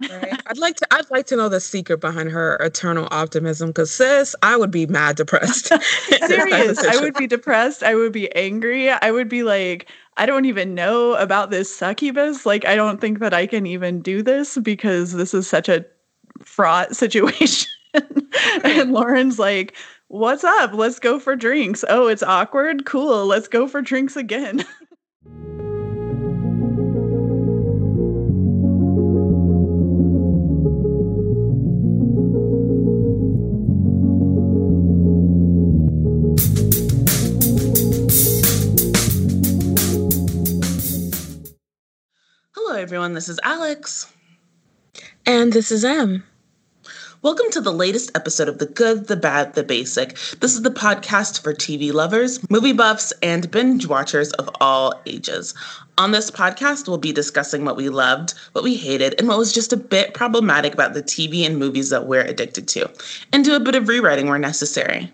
Right. I'd like to I'd like to know the secret behind her eternal optimism because sis, I would be mad depressed. Serious. I would be depressed. I would be angry. I would be like, I don't even know about this succubus. Like, I don't think that I can even do this because this is such a fraught situation. and Lauren's like, What's up? Let's go for drinks. Oh, it's awkward. Cool. Let's go for drinks again. everyone. This is Alex. And this is Em. Welcome to the latest episode of The Good, the Bad, the Basic. This is the podcast for TV lovers, movie buffs, and binge watchers of all ages. On this podcast, we'll be discussing what we loved, what we hated, and what was just a bit problematic about the TV and movies that we're addicted to, and do a bit of rewriting where necessary.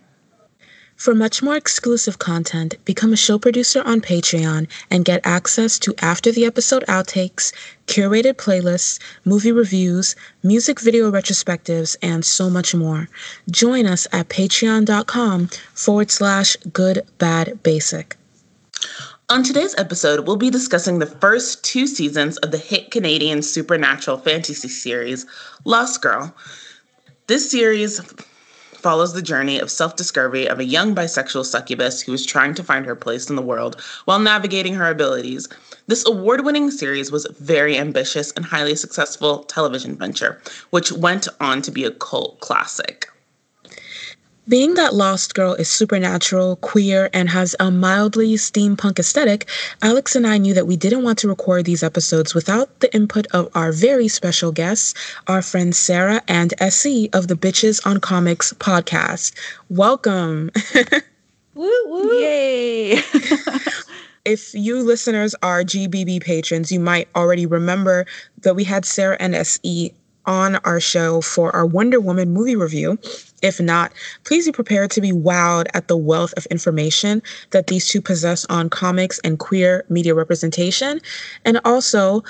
For much more exclusive content, become a show producer on Patreon and get access to after the episode outtakes, curated playlists, movie reviews, music video retrospectives, and so much more. Join us at patreon.com forward slash good bad basic. On today's episode, we'll be discussing the first two seasons of the hit Canadian supernatural fantasy series, Lost Girl. This series follows the journey of self discovery of a young bisexual succubus who is trying to find her place in the world while navigating her abilities. This award winning series was a very ambitious and highly successful television venture, which went on to be a cult classic. Being that Lost Girl is supernatural, queer, and has a mildly steampunk aesthetic, Alex and I knew that we didn't want to record these episodes without the input of our very special guests, our friends Sarah and SE of the Bitches on Comics podcast. Welcome. woo woo. Yay. if you listeners are GBB patrons, you might already remember that we had Sarah and SE on our show for our Wonder Woman movie review. If not, please be prepared to be wowed at the wealth of information that these two possess on comics and queer media representation. And also,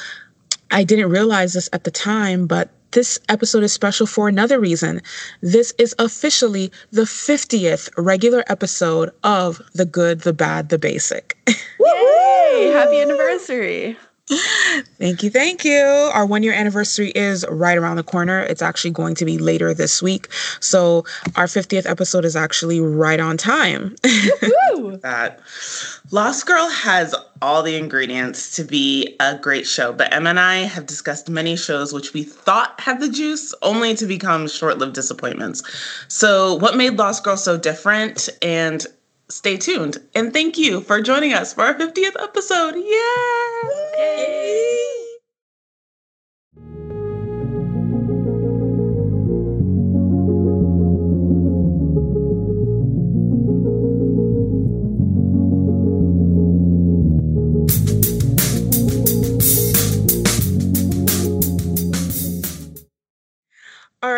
I didn't realize this at the time, but this episode is special for another reason. This is officially the 50th regular episode of The Good, the Bad, the Basic. Yay! Happy anniversary. Thank you. Thank you. Our one year anniversary is right around the corner. It's actually going to be later this week. So our 50th episode is actually right on time. that Lost Girl has all the ingredients to be a great show, but Em and I have discussed many shows which we thought had the juice only to become short lived disappointments. So, what made Lost Girl so different and stay tuned. And thank you for joining us for our 50th episode. Yay! Yay!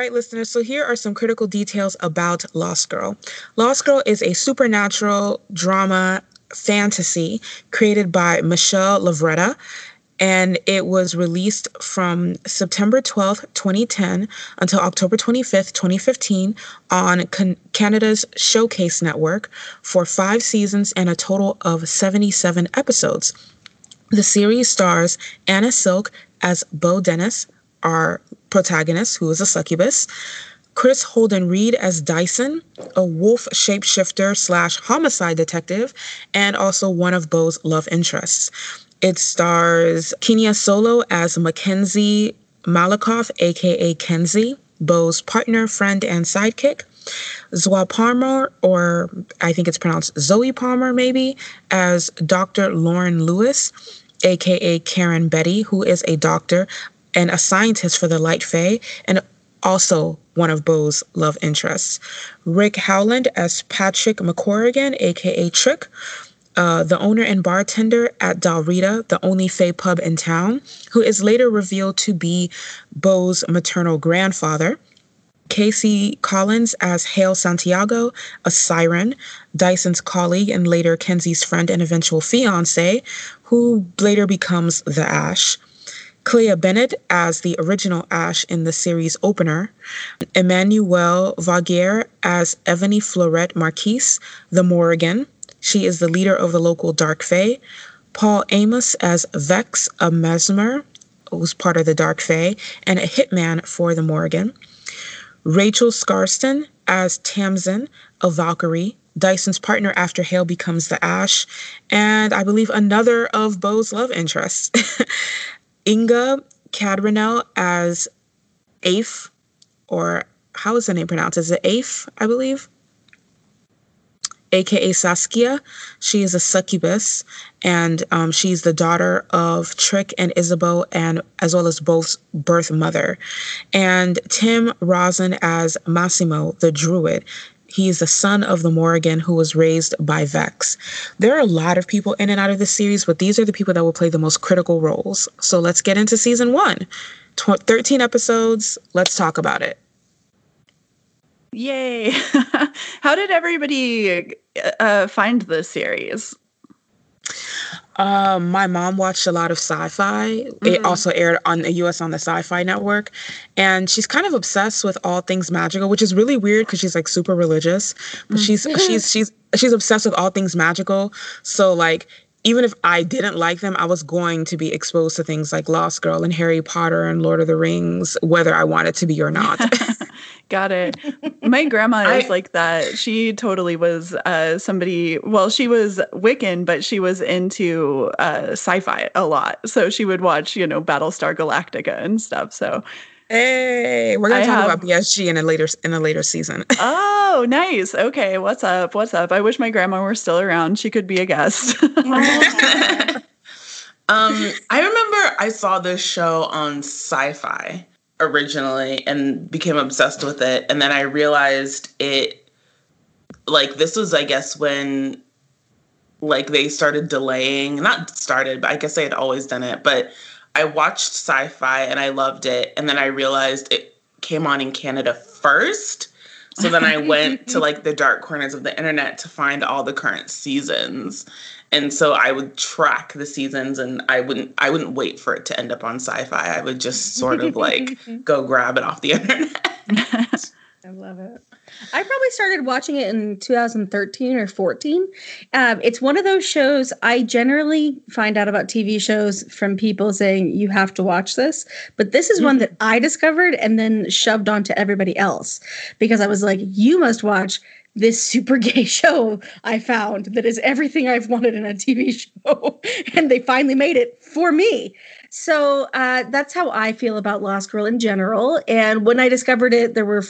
Right, listeners, so here are some critical details about Lost Girl. Lost Girl is a supernatural drama fantasy created by Michelle Lovretta and it was released from September 12th, 2010 until October 25th, 2015 on Can- Canada's Showcase Network for five seasons and a total of 77 episodes. The series stars Anna Silk as Bo Dennis, our protagonist, who is a succubus, Kris Holden Ried as Dyson, a wolf shapeshifter slash homicide detective, and also one of Bo's love interests. It stars Ksenia Solo as Mackenzie Malikov, aka Kenzi, Bo's partner, friend, and sidekick. Zoie Palmer, or I think it's pronounced Zoe Palmer, maybe, as Dr. Lauren Lewis, aka Karen Beattie, who is a doctor and a scientist for the Light Fae, and also one of Bo's love interests. Rick Howland as Patrick McCorrigan, aka Trick, uh, the owner and bartender at Dal Riata, the only Fae pub in town, who is later revealed to be Bo's maternal grandfather. K.C. Collins as Hale Santiago, a siren, Dyson's colleague and later Kenzi's friend and eventual fiance, who later becomes the Ash. Clé Bennett as the original Ash in the series opener, Emmanuelle Vaugier as Evony Fleurette Marquise, the Morrigan. She is the leader of the local Dark Fae. Paul Amos as Vex, a mesmer, who's part of the Dark Fae, and a hitman for the Morrigan. Rachel Skarsten as Tamsin, a Valkyrie, Dyson's partner after Hale becomes the Ash, and I believe another of Bo's love interests. Inga Cadranel as Aife, or how is the name pronounced? Is it Aife, I believe? aka Saskia. She is a succubus, and um, she's the daughter of Trick and Isabeau, and as well as Bo's birth mother. And Tim Rozon as Massimo, the druid. He is the son of the Morrigan who was raised by Vex. There are a lot of people in and out of the series, but these are the people that will play the most critical roles. So let's get into season one. 13 episodes. Let's talk about it. Yay. How did everybody uh, find this series? Um, my mom watched a lot of sci-fi. Mm-hmm. It also aired on the US on the Sci-Fi Network, and she's kind of obsessed with all things magical, which is really weird because she's like super religious. But mm-hmm. she's she's she's she's obsessed with all things magical. So like even if I didn't like them, I was going to be exposed to things like Lost Girl and Harry Potter and Lord of the Rings, whether I wanted to be or not. Got it. My grandma is like that. She totally was uh, somebody, well, she was Wiccan, but she was into uh, sci fi a lot. So she would watch, you know, Battlestar Galactica and stuff. So Hey, we're gonna I talk have... about BSG in a later in a later season. oh, nice. Okay, what's up? What's up? I wish my grandma were still around. She could be a guest. um, I remember I saw this show on Sci-Fi originally and became obsessed with it, and then I realized it. Like this was, I guess, when like they started delaying. Not started, but I guess they had always done it, but I watched sci fi and I loved it. And then I realized it came on in Canada first. So then I went to like the dark corners of the internet to find all the current seasons. And so I would track the seasons and I wouldn't I wouldn't wait for it to end up on sci-fi. I would just sort of like go grab it off the internet. I love it. I probably started watching it in 2013 or 14. Um, it's one of those shows I generally find out about TV shows from people saying you have to watch this, but this is mm-hmm. one that I discovered and then shoved onto everybody else because I was like, you must watch this super gay show I found that is everything I've wanted in a TV show, and they finally made it for me. So uh, that's how I feel about Lost Girl in general. And when I discovered it, there were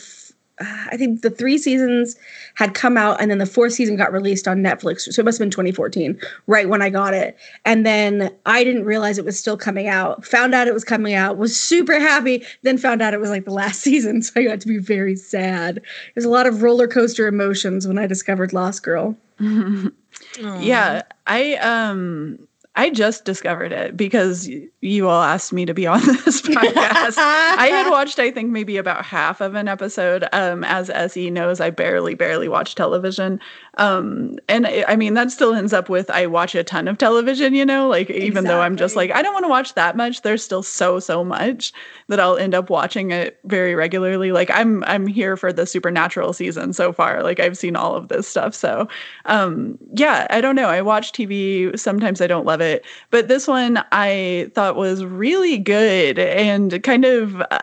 I think the three seasons had come out and then the fourth season got released on Netflix. So it must have been 2014, right when I got it. And then I didn't realize it was still coming out. Found out it was coming out, was super happy, then found out it was like the last season. So I got to be very sad. There's a lot of roller coaster emotions when I discovered Lost Girl. yeah, I um I just discovered it because you all asked me to be on this podcast. I had watched, I think, maybe about half of an episode. Um, as SE knows, I barely, barely watch television. Um, and I mean, that still ends up with I watch a ton of television, you know, like even exactly. though I'm just like, I don't want to watch that much, there's still so, so much that I'll end up watching it very regularly. Like I'm, I'm here for the supernatural season so far. Like I've seen all of this stuff. So, um, yeah, I don't know. I watch TV. Sometimes I don't love it, but this one I thought was really good and kind of uh,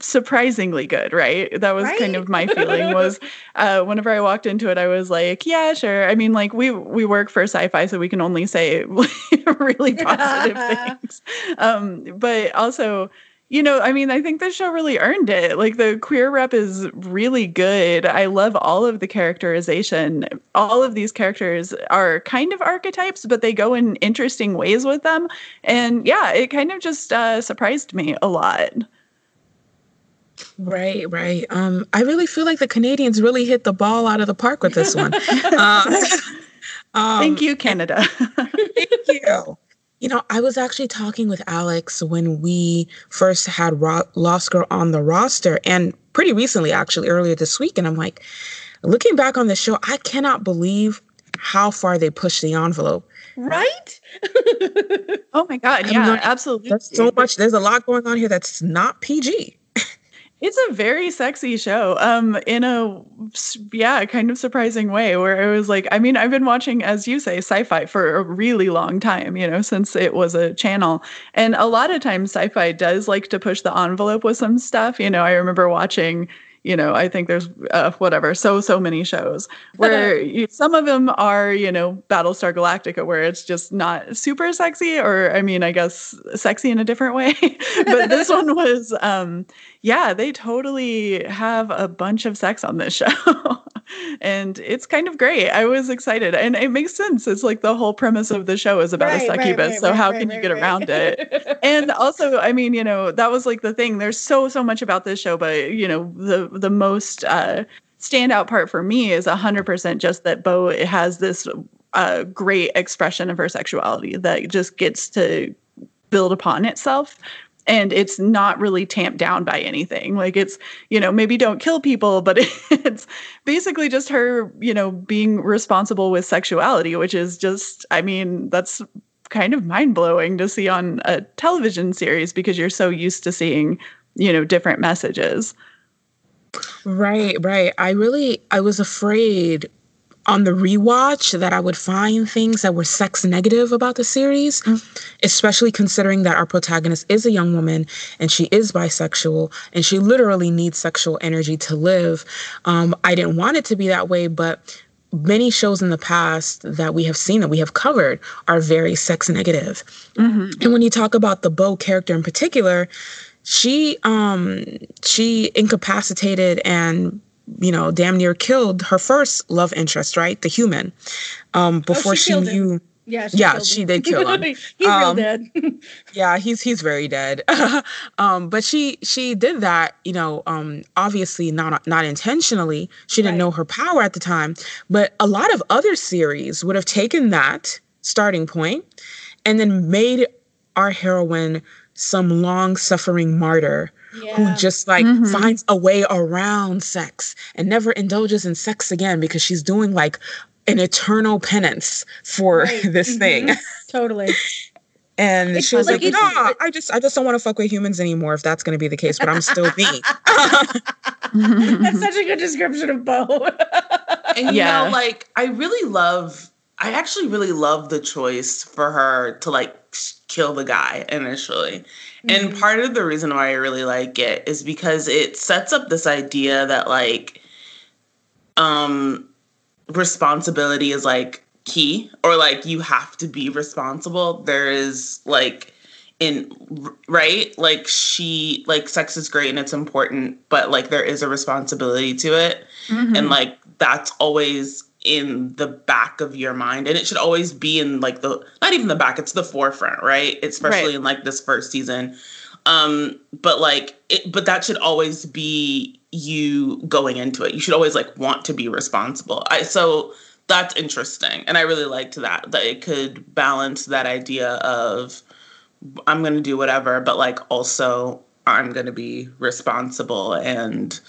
surprisingly good. Right. That was right? kind of my feeling was, uh, whenever I walked into it, I was like, yeah, sure. I mean, like we we work for sci-fi, so we can only say really positive things. Um, but also, you know, I mean, I think this show really earned it. Like the queer rep is really good. I love all of the characterization. All of these characters are kind of archetypes, but they go in interesting ways with them. And yeah, it kind of just uh, surprised me a lot. Right, right. Um, I really feel like the Canadians really hit the ball out of the park with this one. um, um, thank you, Canada. thank you. You know, I was actually talking with Alex when we first had Ro- Lost Girl on the roster, and pretty recently, actually, earlier this week. And I'm like, looking back on the show, I cannot believe how far they pushed the envelope. Right? oh my god, yeah, not, absolutely. There's so much there's a lot going on here that's not PG. It's a very sexy show. Um, in a yeah, kind of surprising way where it was like, I mean, I've been watching, as you say, sci-fi for a really long time, you know, since it was a channel. And a lot of times sci-fi does like to push the envelope with some stuff. You know, I remember watching you know i think there's uh, whatever so so many shows where you, some of them are you know battlestar galactica where it's just not super sexy or i mean i guess sexy in a different way but this one was um yeah they totally have a bunch of sex on this show and it's kind of great. I was excited, and it makes sense. It's like the whole premise of the show is about right, a succubus. Right, right, so how can you get around it? and also, I mean, you know, that was like the thing. There's so so much about this show, but you know, the the most uh, standout part for me is hundred percent just that Bo has this uh, great expression of her sexuality that just gets to build upon itself and it's not really tamped down by anything. Like it's you know maybe don't kill people but it's basically just her you know being responsible with sexuality which is just i mean that's kind of mind-blowing to see on a television series because you're so used to seeing you know different messages. Right right. I really i was afraid on the rewatch that I would find things that were sex negative about the series, mm. especially considering that our protagonist is a young woman and she is bisexual and she literally needs sexual energy to live. Um, I didn't want it to be that way, but many shows in the past that we have seen that we have covered are very sex negative. Mm-hmm. And when you talk about the Bo character in particular, she um she incapacitated and you know, damn near killed her first love interest, right? The human. Um, oh, before oh, she, she knew. Him. Yeah, she, yeah, she did kill him. he's um, real dead. yeah, he's he's very dead. um, but she she did that, you know, um, obviously not not intentionally. She didn't right. know her power at the time. But a lot of other series would have taken that starting point and then made our heroine some long suffering martyr yeah. who just like mm-hmm. finds a way around sex and never indulges in sex again because she's doing like an eternal penance for right. this mm-hmm. thing. Totally. And it's she was like, like "No, I just, I just don't want to fuck with humans anymore. If that's going to be the case, but I'm still me." that's such a good description of Bo. and you yeah. know, like, I really love. I actually really love the choice for her to like kill the guy initially. And mm-hmm. part of the reason why I really like it is because it sets up this idea that like um responsibility is like key or like you have to be responsible. There is like in right like she like sex is great and it's important but like there is a responsibility to it mm-hmm. and like that's always in the back of your mind and it should always be in like the not even the back it's the forefront right? Especially right. in like this first season. Um but like it but that should always be you going into it. You should always like want to be responsible. I so that's interesting and i really liked that that it could balance that idea of i'm going to do whatever but like also i'm going to be responsible and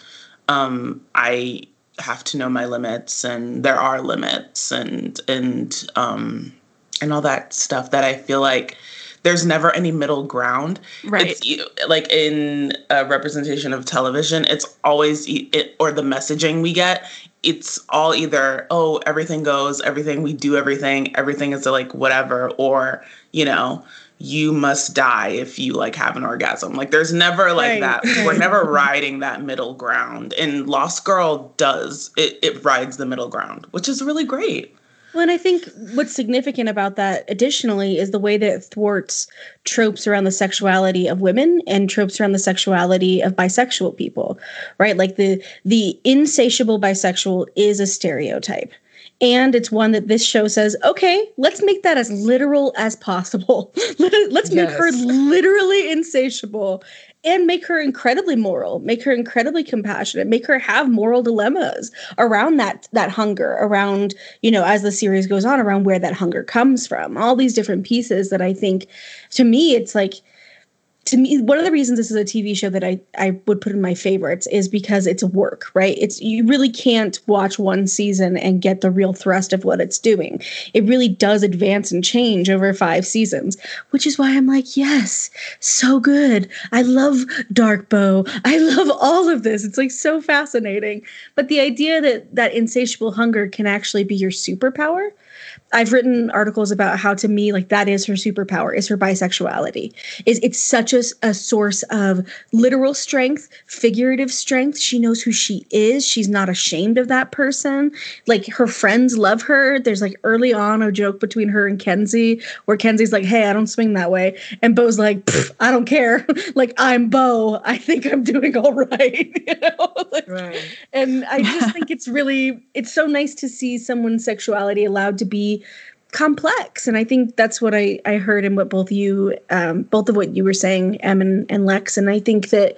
um i have to know my limits and there are limits and and um and all that stuff that I feel like there's never any middle ground. Right. It's, like in a representation of television, it's always it, or the messaging we get. It's all either oh everything goes, everything we do, everything, everything is like whatever, or you know you must die if you like have an orgasm. Like there's never like right. that. We're never riding that middle ground. And Lost Girl does. It it rides the middle ground, which is really great. Well, and I think what's significant about that additionally is the way that it thwarts tropes around the sexuality of women and tropes around the sexuality of bisexual people. Right? Like the the insatiable bisexual is a stereotype and it's one that this show says okay let's make that as literal as possible let's make yes. her literally insatiable and make her incredibly moral make her incredibly compassionate make her have moral dilemmas around that that hunger around you know as the series goes on around where that hunger comes from all these different pieces that i think to me it's like to me one of the reasons this is a tv show that i i would put in my favorites is because it's work right? It's you really can't watch one season and get the real thrust of what it's doing. It really does advance and change over five seasons which is why i'm like yes so good. I love dark bo. I love all of this. It's like so fascinating. But the idea that that insatiable hunger can actually be your superpower I've written articles about how to me like that is her superpower is her bisexuality. Is it's such a, a source of literal strength, figurative strength. She knows who she is. She's not ashamed of that person. Like her friends love her. There's like early on a joke between her and Kenzi where Kenzi's like, "Hey, I don't swing that way," and Bo's like, "I don't care. like I'm Bo. I think I'm doing all right." you know? like, right. And I just think it's really it's so nice to see someone's sexuality allowed to be complex. And i think that's what i i heard in what both you um, both of what you were saying em and, and lex. And i think that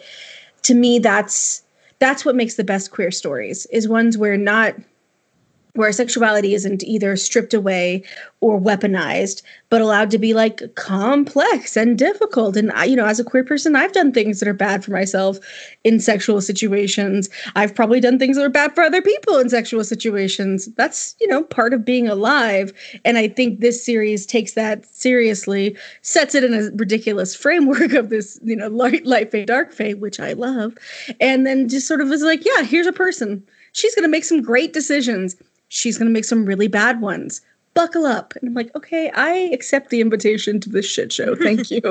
to me that's that's what makes the best queer stories is ones where not where sexuality isn't either stripped away or weaponized but allowed to be like complex and difficult. And I, you know as a queer person i've done things that are bad for myself in sexual situations. I've probably done things that are bad for other people in sexual situations. That's you know part of being alive. And i think this series takes that seriously sets it in a ridiculous framework of this you know light light fae dark fae which i love. And then just sort of is like yeah here's a person. She's going to make some great decisions she's going to make some really bad ones. Buckle up. And I'm like, okay, I accept the invitation to this shit show. Thank you.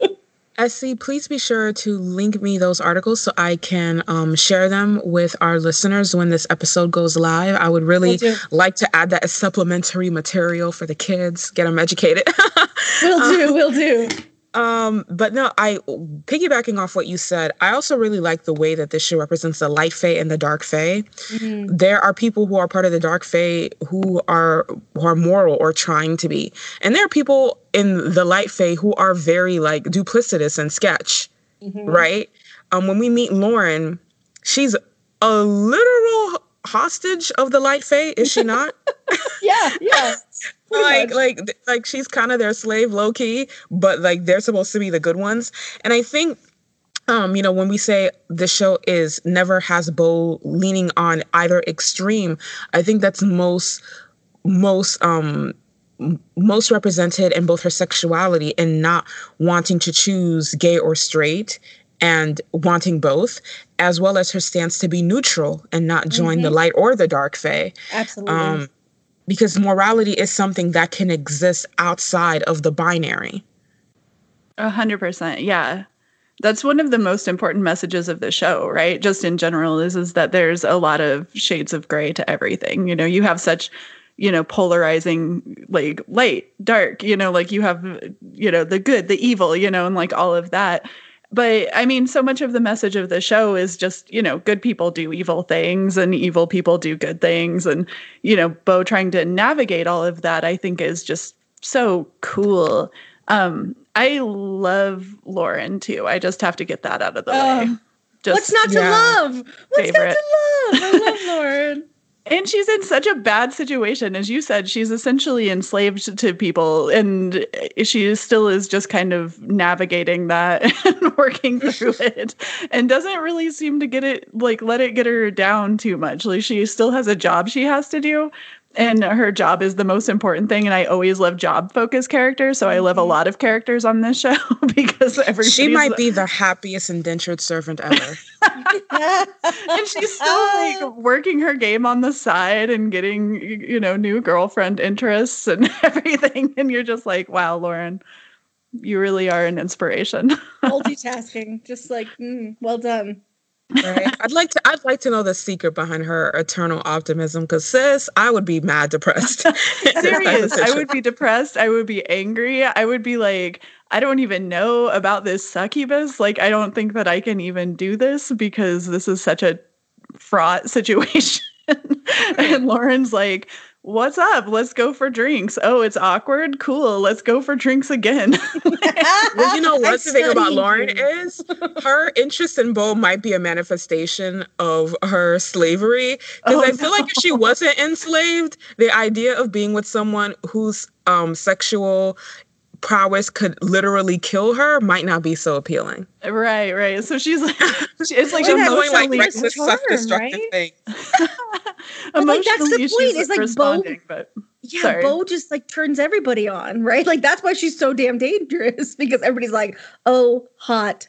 SE, please be sure to link me those articles so I can um, share them with our listeners when this episode goes live. I would really like to add that as supplementary material for the kids, get them educated. we'll do, um, we'll do. Um, but no, I piggybacking off what you said, I also really like the way that this show represents the light fae and the dark fae. Mm-hmm. There are people who are part of the dark fae who are who are moral or trying to be, and there are people in the light fae who are very like duplicitous and sketch, mm-hmm. right? Um, when we meet Lauren, she's a literal hostage of the light fae, is she not? yeah, yeah. like like like she's kind of their slave low key, but like they're supposed to be the good ones. And I think um, you know, when we say the show is never has Bo leaning on either extreme, I think that's most most um most represented in both her sexuality and not wanting to choose gay or straight and wanting both, as well as her stance to be neutral and not join mm-hmm. the light or the dark fae. Absolutely. Um, because morality is something that can exist outside of the binary. A hundred percent. Yeah. That's one of the most important messages of the show, right? Just in general, is is that there's a lot of shades of gray to everything. You know, you have such, you know, polarizing like light, dark, you know, like you have, you know, the good, the evil, you know, and like all of that but I mean, so much of the message of the show is just, you know, good people do evil things and evil people do good things. And, you know, Bo trying to navigate all of that, I think is just so cool. Um, I love Lauren too. I just have to get that out of the way. Um, just, what's not to yeah, love? What's favorite. not to love? I love Lauren. And she's in such a bad situation. As you said, she's essentially enslaved to people. And she still is just kind of navigating that and working through it and doesn't really seem to get it, like, let it get her down too much. Like, she still has a job she has to do, and her job is the most important thing and i always love job focused characters so i love a mm-hmm. lot of characters on this show because everybody she might be the happiest indentured servant ever. And she's still like working her game on the side and getting you know new girlfriend interests and everything and you're just like wow lauren you really are an inspiration. Multitasking just like mm, well done right? I'd like to I'd like to know the secret behind her eternal optimism because sis, I would be mad depressed. Serious. I would be depressed. I would be angry. I would be like, I don't even know about this succubus. Like, I don't think that I can even do this because this is such a fraught situation. and Lauren's like, what's up? Let's go for drinks. Oh, it's awkward. Cool. Let's go for drinks again. well, you know what the thing about Lauren is? Her interest in Bo might be a manifestation of her slavery. Because oh, I feel no. like if she wasn't enslaved, the idea of being with someone whose um, sexual prowess could literally kill her might not be so appealing. Right, right. So she's like, it's like emotionally like reckless, self-destructive things. like that's the point. It's like Bo, but yeah, sorry. Bo just like turns everybody on, right? Like that's why she's so damn dangerous because everybody's like, oh, hot,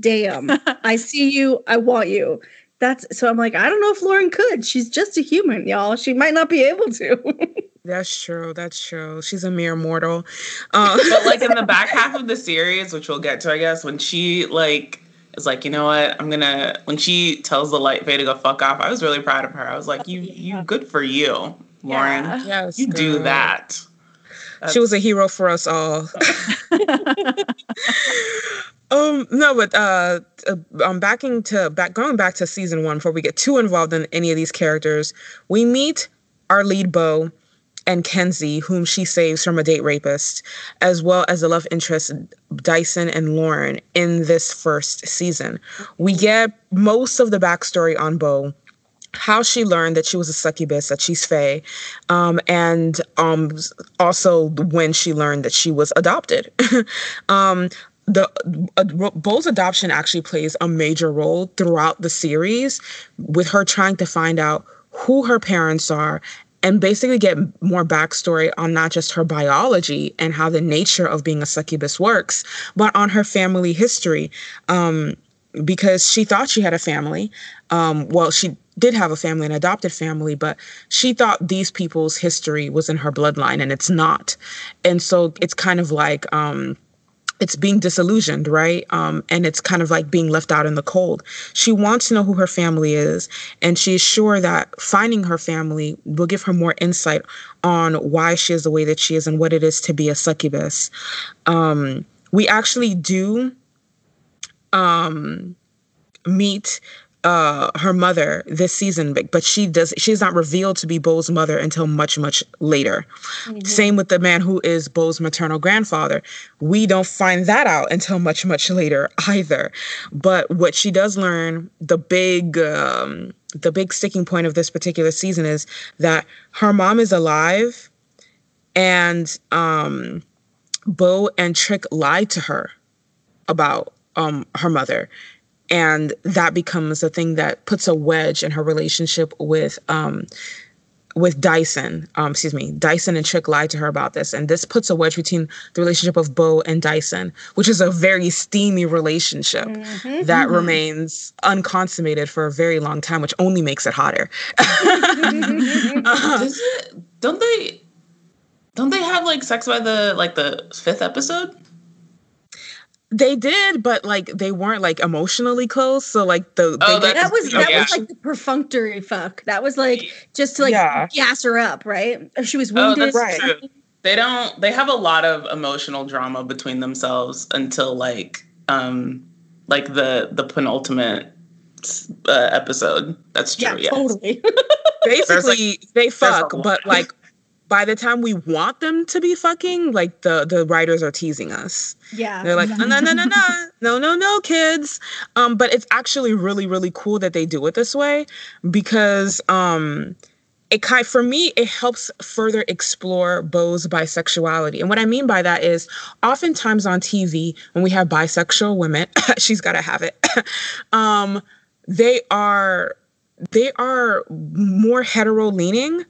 damn, I see you, I want you. That's so I'm like, I don't know if Lauren could. She's just a human, y'all. She might not be able to. That's true. That's true. She's a mere mortal. Uh- but like in the back half of the series, which we'll get to, I guess, when she like is like, you know what, I'm gonna. When she tells the light fae to go fuck off, I was really proud of her. I was like, you, yeah. you, good for you, Lauren. Yeah. Yes, you do that. That's- she was a hero for us all. um no but uh, uh i'm backing to back going back to season one before we get too involved in any of these characters we meet our lead Bo and Kenzi, whom she saves from a date rapist, as well as the love interest Dyson and Lauren in this first season. We get most of the backstory on Bo, how she learned that she was a succubus, that she's Fae, um, and um, also when she learned that she was adopted. um, the uh, Bo's adoption actually plays a major role throughout the series, with her trying to find out who her parents are and basically get more backstory on not just her biology and how the nature of being a succubus works, but on her family history. Um, because she thought she had a family. Um, well, she did have a family, an adopted family, but she thought these people's history was in her bloodline, and it's not. And so it's kind of like, um, it's being disillusioned, right? Um, and it's kind of like being left out in the cold. She wants to know who her family is, and she is sure that finding her family will give her more insight on why she is the way that she is and what it is to be a succubus. Um, we actually do um, meet uh her mother this season but she does she's not revealed to be Bo's mother until much much later. Mm-hmm. Same with the man who is Bo's maternal grandfather. We don't find that out until much much later either. But what she does learn the big um the big sticking point of this particular season is that her mom is alive and um Bo and Trick lied to her about um her mother and that becomes a thing that puts a wedge in her relationship with um, with Dyson. Um, excuse me, Dyson and Trick lied to her about this, and this puts a wedge between the relationship of Bo and Dyson, which is a very steamy relationship mm-hmm. that mm-hmm. remains unconsummated for a very long time, which only makes it hotter. uh, it, don't they? Don't they have like sex by the like the fifth episode? They did, but like they weren't like emotionally close. So like the oh, that, that was that yeah. was like the perfunctory fuck. That was like just to like yeah. gas her up, right? If she was wounded. Oh, that's right. True. They don't. They have a lot of emotional drama between themselves until like um like the the penultimate uh, episode. That's true. Yeah, yes. totally. Basically, like, they fuck, but like by the time we want them to be fucking, like the the writers are teasing us. Yeah, they're like, no, no, no, no, no, no, no, kids. Um, but it's actually really, really cool that they do it this way because um, it kind for me it helps further explore Bo's bisexuality. And what I mean by that is, oftentimes on TV when we have bisexual women, she's got to have it. um, they are they are more hetero leaning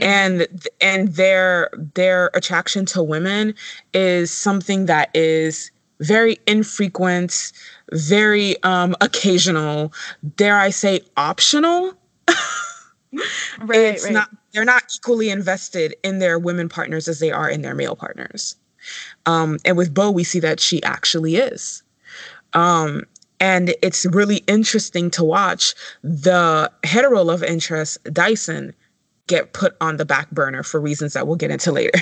and and their their attraction to women is something that is very infrequent very um occasional. Dare i say optional? Right, it's right. not they're not equally invested in their women partners as they are in their male partners. Um and with bo we see that she actually is. Um and it's really interesting to watch the hetero love interest dyson get put on the back burner for reasons that we'll get into later.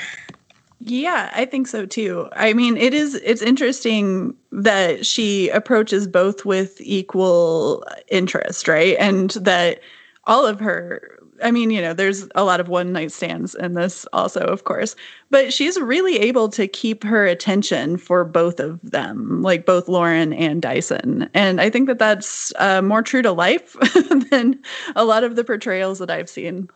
Yeah, I think so too. I mean, it is it's interesting that she approaches both with equal interest, right? And that all of her I mean, you know, there's a lot of one night stands in this also, of course, but she's really able to keep her attention for both of them, like both Lauren and Dyson. And I think that that's uh, more true to life than a lot of the portrayals that I've seen.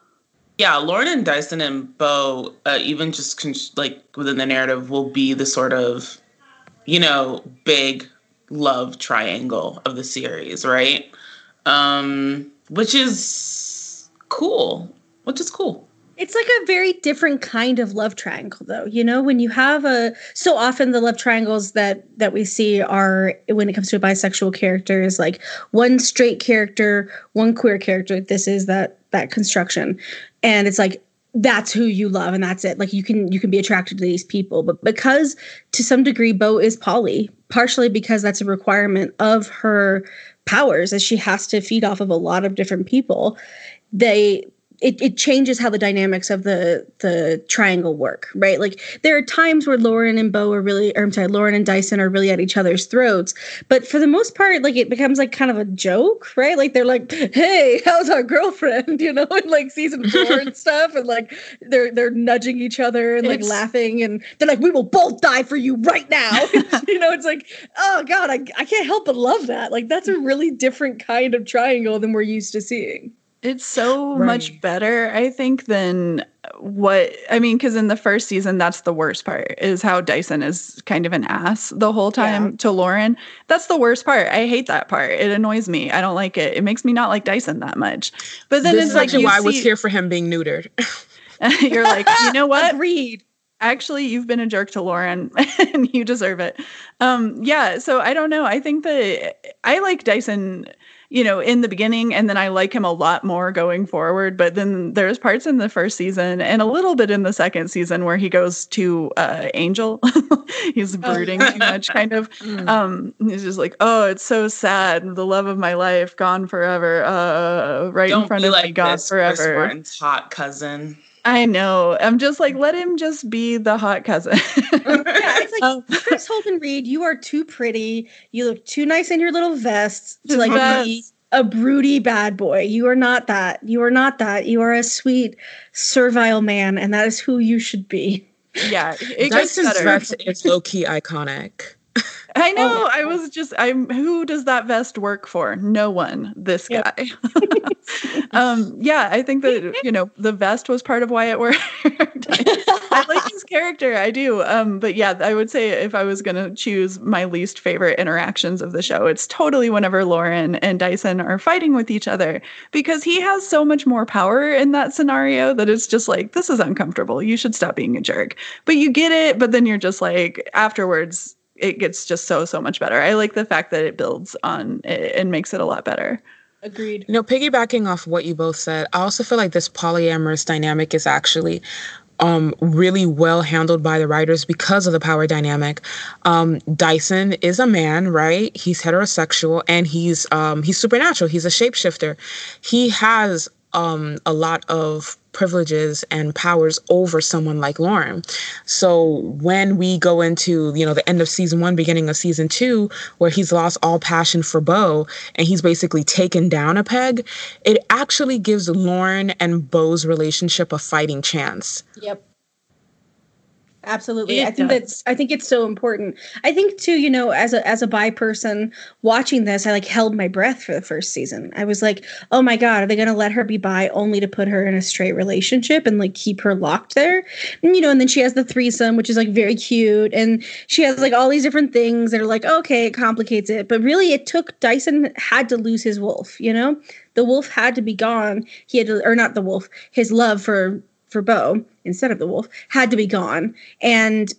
Yeah, Lauren and Dyson and Bo, uh, even just con- like within the narrative, will be the sort of, you know, big love triangle of the series, right? Um, which is cool. Which is cool. It's like a very different kind of love triangle though. You know, when you have a so often the love triangles that that we see are when it comes to a bisexual character is like one straight character, one queer character. This is that that construction. And it's like that's who you love and that's it. Like you can you can be attracted to these people, but because to some degree Bo is poly partially because that's a requirement of her powers as she has to feed off of a lot of different people. They it, it changes how the dynamics of the the triangle work, right? Like there are times where Lauren and Bo are really, or I'm sorry, Lauren and Dyson are really at each other's throats, but for the most part, like it becomes like kind of a joke, right? Like they're like, "Hey, how's our girlfriend?" You know, in like season four and stuff, and like they're they're nudging each other and like it's, laughing, and they're like, "We will both die for you right now." you know, it's like, oh god, I I can't help but love that. Like that's a really different kind of triangle than we're used to seeing. It's so right. much better, I think, than what I mean. Because in the first season, that's the worst part is how Dyson is kind of an ass the whole time yeah. to Lauren. That's the worst part. I hate that part. It annoys me. I don't like it. It makes me not like Dyson that much. But then this it's like why see, I was here for him being neutered. you're like, you know what? Read. Actually, you've been a jerk to Lauren and you deserve it. Um, yeah, so I don't know. I think that I like Dyson you know, in the beginning, and then I like him a lot more going forward. But then there's parts in the first season and a little bit in the second season where he goes to uh, Angel. he's oh. brooding too much, kind of. Mm. Um, he's just like, oh, it's so sad. The love of my life gone forever. Uh, right Don't in front of like me, gone forever. Hot cousin. I know. I'm just like, let him just be the hot cousin. yeah, it's like um, Kris Holden Ried, you are too pretty. You look too nice in your little vests to like be a broody bad boy. You are not that. You are not that. You are a sweet, servile man, and that is who you should be. Yeah, it Dyson's vest is low key iconic. I know. Oh. I was just I'm who does that vest work for? No one. This guy. Um yeah, I think that you know, the vest was part of why it worked. I like his character. I do. Um but yeah, I would say if I was going to choose my least favorite interactions of the show, it's totally whenever Lauren and Dyson are fighting with each other because he has so much more power in that scenario that it's just like this is uncomfortable. You should stop being a jerk. But you get it, but then you're just like afterwards it gets just so so much better. I like the fact that it builds on it and makes it a lot better. Agreed. You know, piggybacking off what you both said, I also feel like this polyamorous dynamic is actually um, really well handled by the writers because of the power dynamic. Um, Dyson is a man, right? He's heterosexual and he's um, he's supernatural. He's a shapeshifter. He has um, a lot of privileges and powers over someone like Lauren. So when we go into, you know, the end of season one, beginning of season two, where he's lost all passion for Bo and he's basically taken down a peg, it actually gives Lauren and Bo's relationship a fighting chance. Yep. Absolutely. It I think does. that's I think it's so important. I think too, you know, as a as a bi person watching this, I like held my breath for the first season. I was like, "Oh my god, are they going to let her be bi only to put her in a straight relationship and like keep her locked there?" And you know, and then she has the threesome, which is like very cute, and she has like all these different things that are like, "Okay, it complicates it." But really it took Dyson had to lose his wolf, you know? The wolf had to be gone. He had to or not the wolf, his love for for Bo instead of the wolf had to be gone. And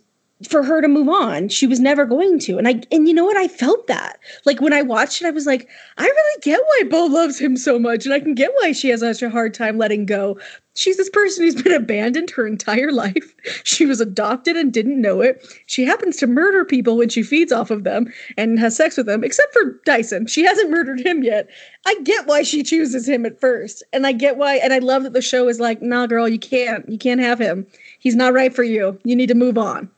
for her to move on she was never going to. And i and you know what? I felt that. Like when i watched it i was like i really get why bo loves him so much and i can get why she has such a hard time letting go. She's this person who's been abandoned her entire life. She was adopted and didn't know it. She happens to murder people when she feeds off of them and has sex with them except for dyson. She hasn't murdered him yet. I get why she chooses him at first and i get why and i love that the show is like nah girl you can't. You can't have him. He's not right for you. You need to move on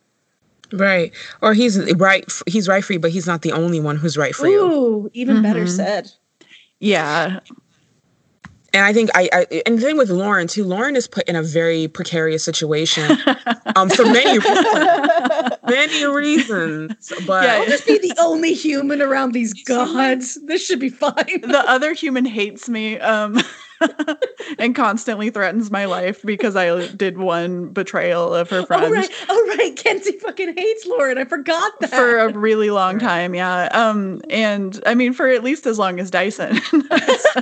Right. Or he's right he's right for you, but he's not the only one who's right for Ooh, you. Ooh, even mm-hmm. better said. Yeah. And I think I, I and the thing with Lauren too, Lauren is put in a very precarious situation um for many reasons. many reasons. But yeah, I'll just be the only human around these gods. This should be fine. the other human hates me. Um and constantly threatens my life because I did one betrayal of her friend. Oh right, oh right. Kenzi fucking hates Lauren. I forgot that for a really long time. Yeah. Um, and I mean for at least as long as Dyson. so,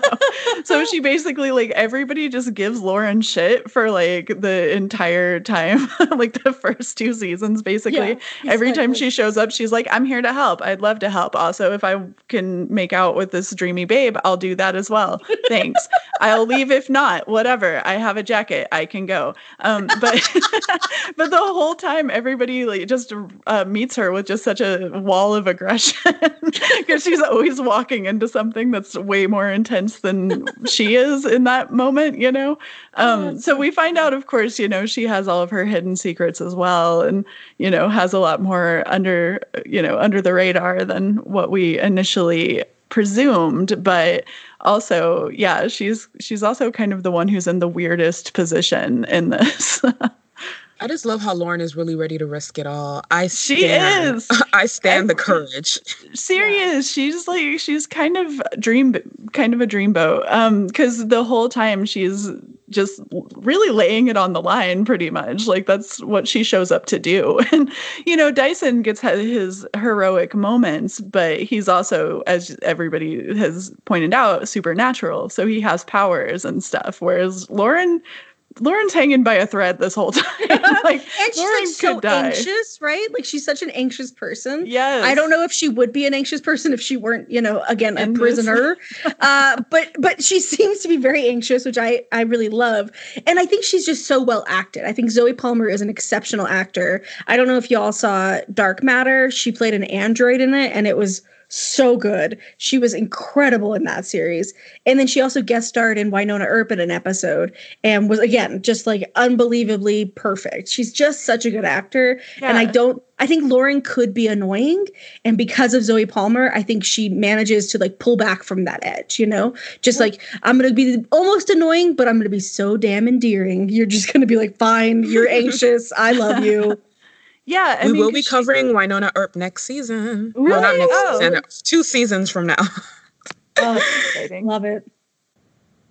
so she basically like everybody just gives Lauren shit for like the entire time, like the first two seasons. Basically, yeah, every time she shows up, she's like, "I'm here to help. I'd love to help. Also, if I can make out with this dreamy babe, I'll do that as well. Thanks. I'll leave if not. Whatever. I have a jacket. I can go. Um, but but the whole time, everybody like just uh, meets her with just such a wall of aggression because she's always walking into something that's way more intense than she is in that moment. You know. Um, so we find out, of course, you know, she has all of her hidden secrets as well, and you know, has a lot more under you know under the radar than what we initially presumed but also yeah she's she's also kind of the one who's in the weirdest position in this I just love how Lauren is really ready to risk it all. I stand, she is. I stand the courage. Serious. She's like she's kind of dream kind of a dreamboat. Um, because the whole time she's just really laying it on the line pretty much. Like that's what she shows up to do. And you know, Dyson gets his heroic moments, but he's also, as everybody has pointed out, supernatural. So he has powers and stuff. Whereas Lauren Lauren's hanging by a thread this whole time. like, and she's Lauren like so anxious, right? Like she's such an anxious person. Yes. I don't know if she would be an anxious person if she weren't, you know, again a prisoner. uh, but but she seems to be very anxious, which I I really love. And I think she's just so well acted. I think Zoie Palmer is an exceptional actor. I don't know if y'all saw Dark Matter. She played an android in it, and it was so good. She was incredible in that series. And then she also guest starred in Wynonna Earp in an episode and was again just like unbelievably perfect. She's just such a good actor. Yeah. And I don't I think Lauren could be annoying and because of Zoie Palmer, I think she manages to like pull back from that edge, you know? Just like I'm going to be almost annoying, but I'm going to be so damn endearing. You're just going to be like, "Fine, you're anxious. I love you." Yeah, I we mean, will be covering Wynonna Earp next season. Really? Well, not next oh. season. Two seasons from now. oh, exciting! Love it.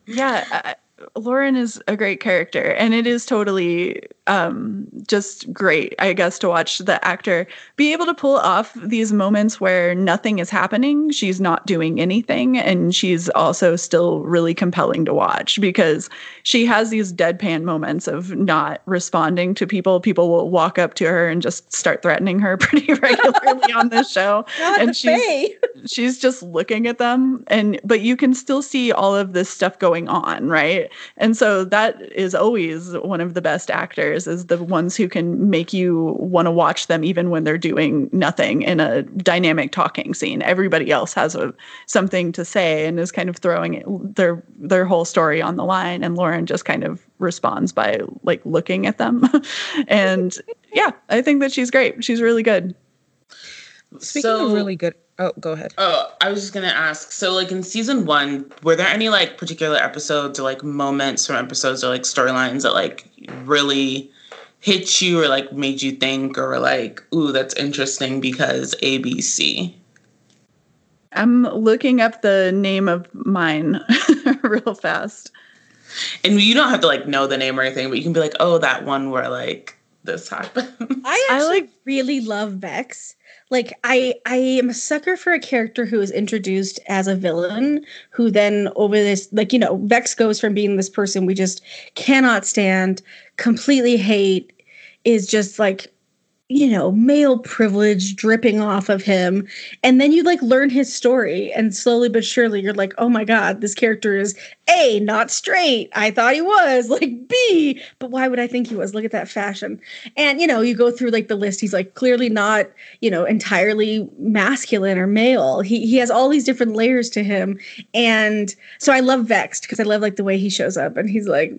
Yeah, Lauren is a great character, and it is totally um, just great, I guess, to watch the actor be able to pull off these moments where nothing is happening. She's not doing anything, and she's also still really compelling to watch because she has these deadpan moments of not responding to people. People will walk up to her and just start threatening her pretty regularly on this show, and she's she's just looking at them, and but you can still see all of this stuff going on, right? And so that is always one of the best actors is the ones who can make you want to watch them even when they're doing nothing in a dynamic talking scene. Everybody else has a, something to say and is kind of throwing it, their their whole story on the line and Lauren just kind of responds by like looking at them. and yeah, I think that she's great. She's really good. Speaking so, of really good Oh, go ahead. Oh, I was just gonna ask. So, like in season one, were there any like particular episodes or like moments from episodes or like storylines that like really hit you or like made you think or like, ooh, that's interesting because ABC? I'm looking up the name of mine real fast. And you don't have to like know the name or anything, but you can be like, oh, that one where like this happened. I actually I like really love Vex like i i am a sucker for a character who is introduced as a villain who then over this like you know vex goes from being this person we just cannot stand completely hate is just like you know, male privilege dripping off of him. And then you like learn his story, and slowly but surely you're like, oh my God, this character is A, not straight. I thought he was. Like B, but why would I think he was? Look at that fashion. And, you know, you go through like the list. He's like clearly not, you know, entirely masculine or male. He, he has all these different layers to him. And so I love Vexed because I love like the way he shows up and he's like,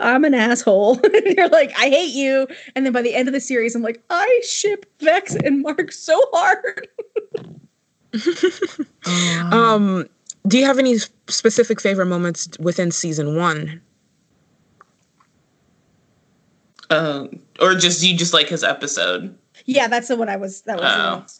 I'm an asshole. and you're like, I hate you. And then by the end of the series, series. I'm like, I ship Vex and Mark so hard. um, do you have any specific favorite moments within season one? Um, or just you just like his episode? Yeah, that's the one I was. That was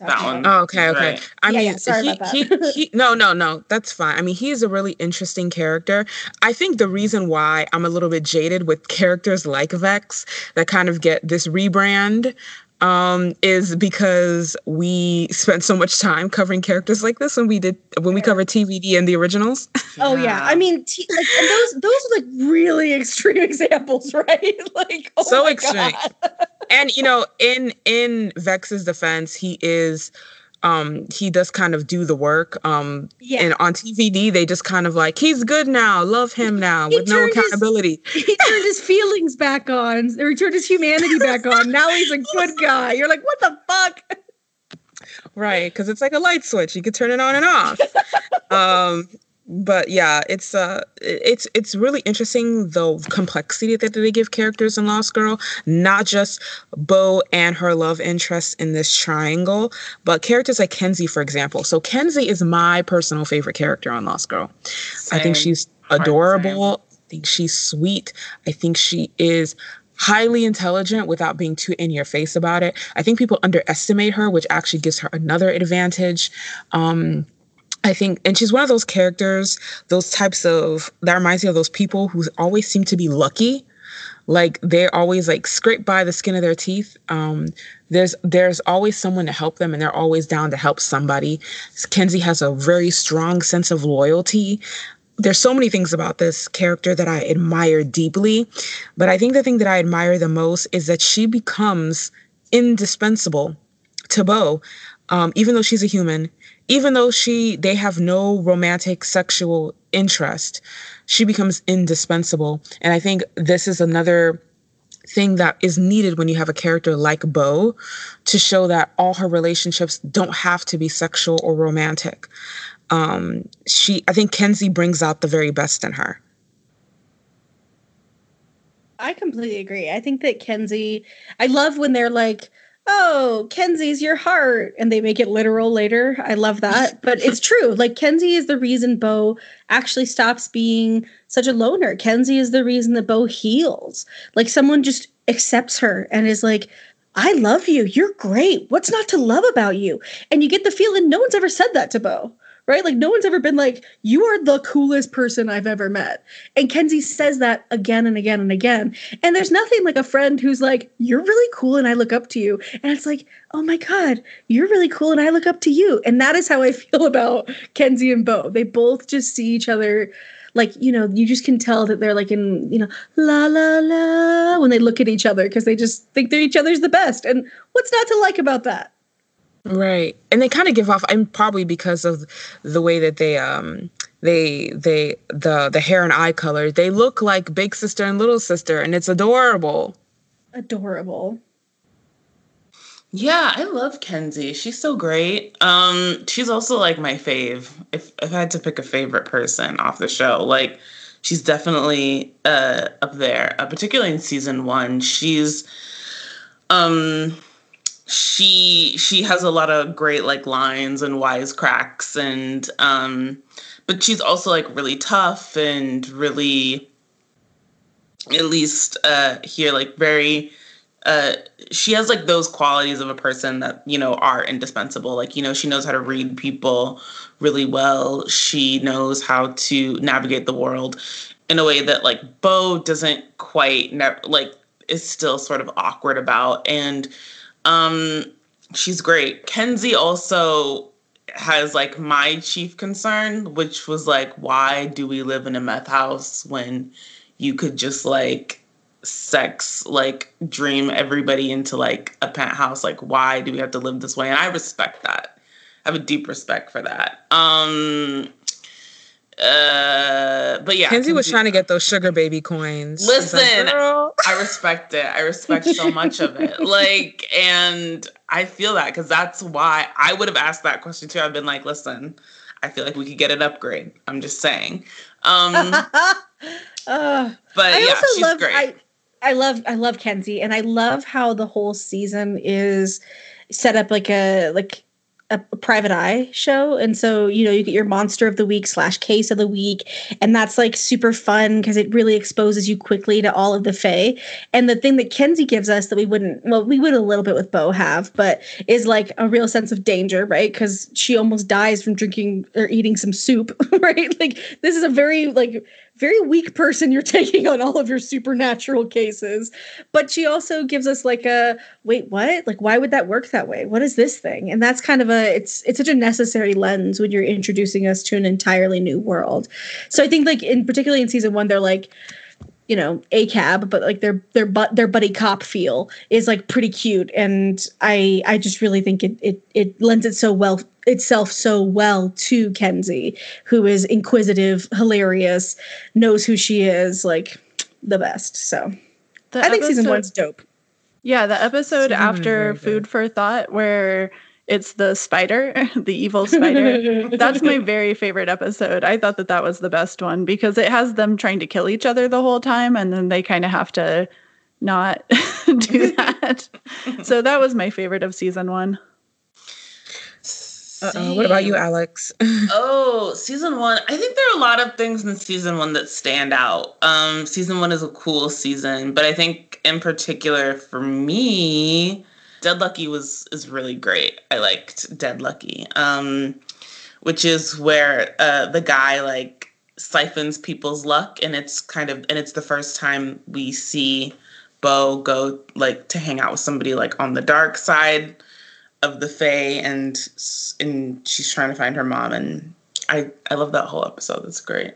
oh, that one. Oh, okay, okay. Right. I yeah, mean, yeah, sorry he, about that. he, he, no, no, no, that's fine. I mean, he is a really interesting character. I think the reason why I'm a little bit jaded with characters like Vex that kind of get this rebrand um, is because we spent so much time covering characters like this when we did when we covered TVD and the originals. Oh yeah, I mean, t- like, and those those are like really extreme examples, right? like oh so extreme. and you know, in in Vex's defense, he is um he does kind of do the work um yeah. and on tvd they just kind of like he's good now. Love him now with no accountability his, he turned his feelings back on or he turned his humanity back on. Now he's a good guy. You're like what the fuck? Right because it's like a light switch. You could turn it on and off. Um but yeah, it's uh it's it's really interesting the complexity that they give characters in Lost Girl, not just Bo and her love interest in this triangle, but characters like Kenzi, for example. So Kenzi is my personal favorite character on Lost Girl. Same. I think she's adorable. I think she's sweet. I think she is highly intelligent without being too in your face about it. I think people underestimate her, which actually gives her another advantage. Um, I think, and she's one of those characters, those types of, that reminds me of those people who always seem to be lucky. Like they're always like scraped by the skin of their teeth. Um, there's there's always someone to help them, and they're always down to help somebody. Kenzi has a very strong sense of loyalty. There's so many things about this character that I admire deeply, but I think the thing that I admire the most is that she becomes indispensable to Bo. um, even though she's a human even though she they have no romantic sexual interest she becomes indispensable and i think this is another thing that is needed when you have a character like bo to show that all her relationships don't have to be sexual or romantic. Um, she, I think Kenzi brings out the very best in her. I completely agree. I think that Kenzi, I love when they're like, oh, Kenzi's your heart. And they make it literal later. I love that. But it's true. Like, Kenzi is the reason Bo actually stops being such a loner. Kenzi is the reason that Bo heals. Like, someone just accepts her and is like, I love you. You're great. What's not to love about you? And you get the feeling no one's ever said that to Bo right? Like no one's ever been like, you are the coolest person I've ever met. And Kenzi says that again and again and again. And there's nothing like a friend who's like, you're really cool and I look up to you. And it's like, oh my God, you're really cool and I look up to you. And that is how I feel about Kenzi and Bo. They both just see each other like you know you just can tell that they're like in you know la la la when they look at each other because they just think they're each other's the best and what's not to like about that Right. And they kind of give off and probably because of the way that they um they they the the hair and eye color, they look like big sister and little sister and it's adorable. Adorable. Yeah, I love Kenzi. She's so great. Um she's also like my fave. If if I had to pick a favorite person off the show, like she's definitely uh up there. Uh, particularly in season 1. She's um she she has a lot of great like lines and wisecracks and um but she's also like really tough and really at least uh here like very uh she has like those qualities of a person that you know are indispensable. Like you know she knows how to read people really well. She knows how to navigate the world in a way that like Bo doesn't quite ne- like is still sort of awkward about. And um, she's great. Kenzi also has like my chief concern, which was like, why do we live in a meth house when you could just like sex like dream everybody into like a penthouse? Like, why do we have to live this way? And I respect that. I have a deep respect for that. Um, uh, but yeah, Kenzi was trying to get those sugar baby coins. Listen, like, I respect it. I respect so much of it. Like, and I feel that because that's why I would have asked that question too. I've been like, listen, I feel like we could get an upgrade. I'm just saying. Um, uh, but I yeah, also she's love, great. I, I love, I love Kenzi, and I love how the whole season is set up like a like a, private eye show. And so you know you get your monster of the week slash case of the week. And that's like super fun because it really exposes you quickly to all of the fae. And the thing that kenzi gives us that we wouldn't well we would a little bit with bo have but is like a real sense of danger right? Because she almost dies from drinking or eating some soup right? Like this is a very like very weak person you're taking on all of your supernatural cases. But she also gives us like a wait, what? Like why would that work that way? What is this thing? And that's kind of a it's it's such a necessary lens when you're introducing us to an entirely new world. So I think like in particularly in season 1 they're like you know a cab but like their their but their buddy cop feel is like pretty cute. And i i just really think it it it lends it so well itself so well to kenzi who is inquisitive hilarious knows who she is like the best. So the i think episode, season one's dope. Yeah the episode season after food for thought where it's the spider, the evil spider. That's my very favorite episode. I thought that that was the best one because it has them trying to kill each other the whole time and then they kind of have to not do that. so that was my favorite of season 1. Uh-oh. What about you, Alex? oh, season one. I think there are a lot of things in season one that stand out. Um, season one is a cool season, but I think in particular for me, Dead Lucky was is really great. I liked Dead Lucky, um, which is where uh, the guy like siphons people's luck, and it's kind of and it's the first time we see Bo go like to hang out with somebody like on the dark side of the Fae, and and she's trying to find her mom, and I I love that whole episode. That's great.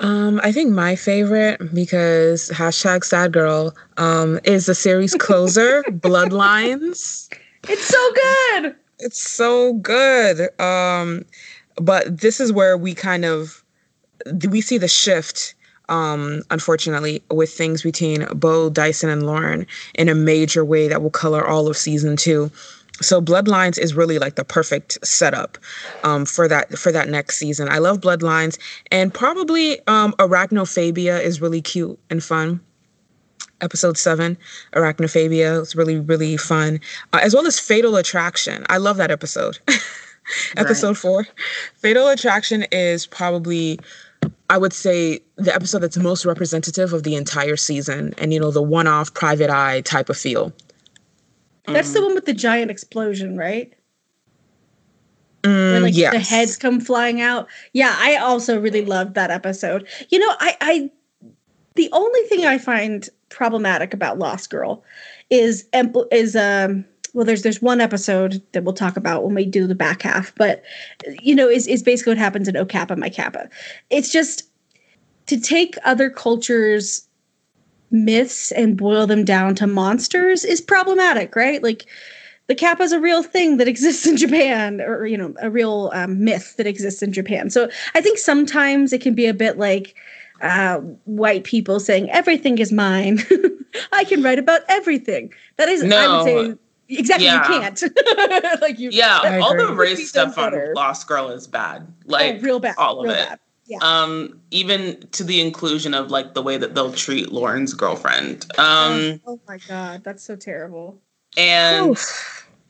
Um, I think my favorite because hashtag sad girl um, is the series closer, Bloodlines. It's so good. It's so good. Um, but this is where we kind of we see the shift um, unfortunately, with things between Bo, Dyson, and Lauren in a major way that will color all of season two so bloodlines is really like the perfect setup um, for that for that next season. I love bloodlines and probably um, arachnophobia is really cute and fun. Episode seven arachnophobia is really really fun uh, as well as fatal attraction. I love that episode. Episode right. four. Fatal attraction is probably I would say the episode that's most representative of the entire season and you know the one-off private eye type of feel that's the mm. one with the giant explosion, right? Mm, Where like yes. the heads come flying out. Yeah, I also really loved that episode. You know, I, I the only thing I find problematic about Lost Girl is is um well there's there's one episode that we'll talk about when we do the back half, but you know, is is basically what happens in O Kappa My Kappa. It's just to take other cultures myths and boil them down to monsters is problematic, right? Like the kappa is a real thing that exists in Japan, or you know, a real um, myth that exists in Japan. So I think sometimes it can be a bit like uh, white people saying everything is mine. I can write about everything. That is, no. I would say. Exactly, yeah. you can't. like you, yeah, all the race stuff on Lost Girl is bad. Like oh, real bad, all of real it. Bad. Yeah. Um, even to the inclusion of like the way that they'll treat Lauren's girlfriend. Um, oh, oh my god, that's so terrible. And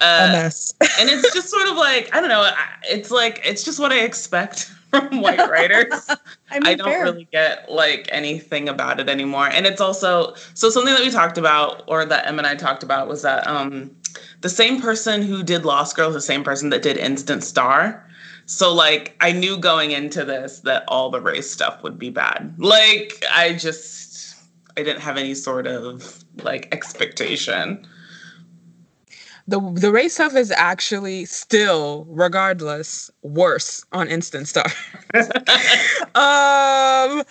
uh, a mess. and it's just sort of like I don't know. It's like it's just what I expect from white writers. I, mean, I don't fair. really get like anything about it anymore. And it's also so something that we talked about, or that Em and I talked about, was that um, the same person who did Lost Girl is the same person that did Instant Star. So like I knew going into this that all the race stuff would be bad. Like I just I didn't have any sort of like expectation. The the race stuff is actually still, regardless, worse on Instant Star. um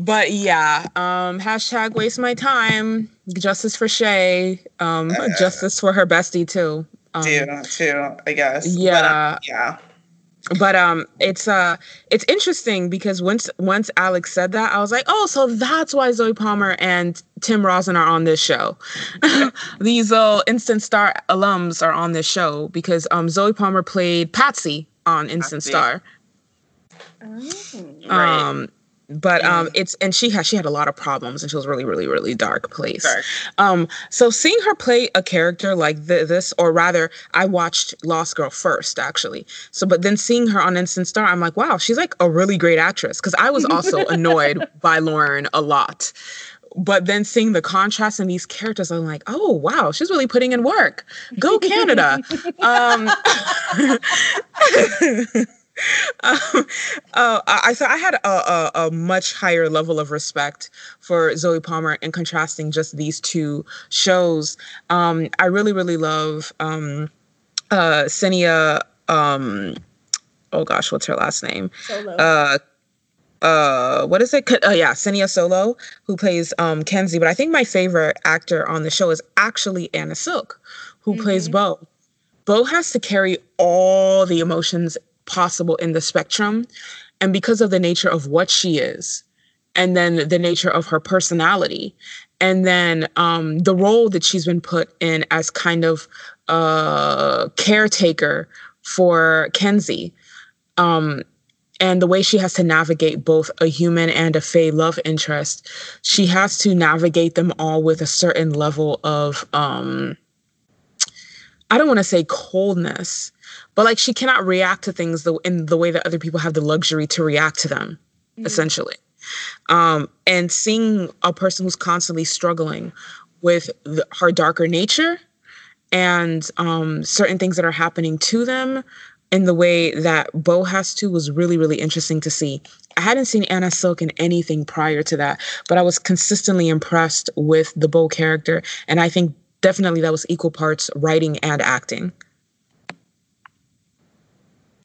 but yeah, um, hashtag waste my time. Justice for Shay. Um, uh, justice for her bestie too. Um, too, too, I guess. Yeah, but, uh, yeah but um it's uh it's interesting because once once alex said that i was like oh so that's why zoie palmer and tim rozon are on this show these uh instant star alums are on this show because um zoie palmer played patsy on instant patsy. star oh. um but um it's and she had she had a lot of problems and she was really really really dark place. Dark. um so seeing her play a character like th- this or rather i watched lost girl first actually. So but then seeing her on instant star i'm like wow she's like a really great actress because i was also annoyed by lauren a lot. But then seeing the contrast in these characters i'm like oh wow she's really putting in work. Go canada. Um um, uh, I so I had a, a, a, much higher level of respect for Zoie Palmer in contrasting just these two shows. Um, I really really love um, uh, Ksenia. Um, oh gosh, what's her last name? Solo. Uh, uh, what is it? Uh, yeah, Ksenia Solo, who plays um, Kenzi. But I think my favorite actor on the show is actually Anna Silk, who mm-hmm. plays Bo. Bo has to carry all the emotions possible in the spectrum. And because of the nature of what she is, and then the nature of her personality, and then um, the role that she's been put in as kind of a caretaker for Kenzi. Um, and the way she has to navigate both a human and a Fae love interest, she has to navigate them all with a certain level of, um, I don't want to say coldness, but like she cannot react to things the, in the way that other people have the luxury to react to them mm-hmm. essentially um, and seeing a person who's constantly struggling with the, her darker nature and um, certain things that are happening to them in the way that Bo has to was really, really interesting to see. I hadn't seen Anna Silk in anything prior to that, but I was consistently impressed with the Bo character. And I think definitely that was equal parts writing and acting.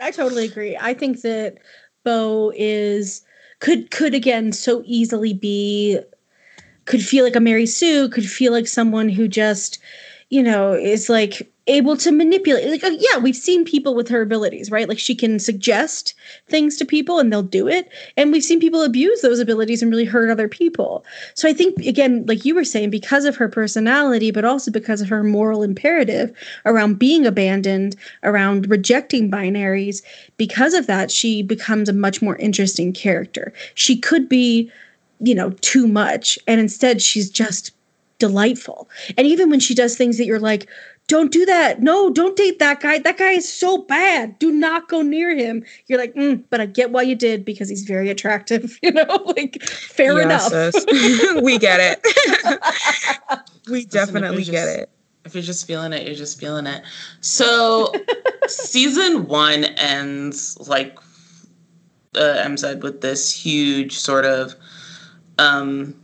I totally agree. I think that Bo is could could again so easily be could feel like a Mary Sue, could feel like someone who just, you know, is like able to manipulate like uh, yeah we've seen people with her abilities right? Like she can suggest things to people and they'll do it. And we've seen people abuse those abilities and really hurt other people. So i think again like you were saying because of her personality but also because of her moral imperative around being abandoned around rejecting binaries because of that she becomes a much more interesting character. She could be you know too much and instead she's just delightful. And even when she does things that you're like don't do that. No, don't date that guy. That guy is so bad. Do not go near him. You're like, mm, but I get why you did because he's very attractive. You know, like fair yes, enough. we get it. we definitely Listen, get just, it. If you're just feeling it, you're just feeling it. So, season one ends like uh, MZ with this huge sort of, um,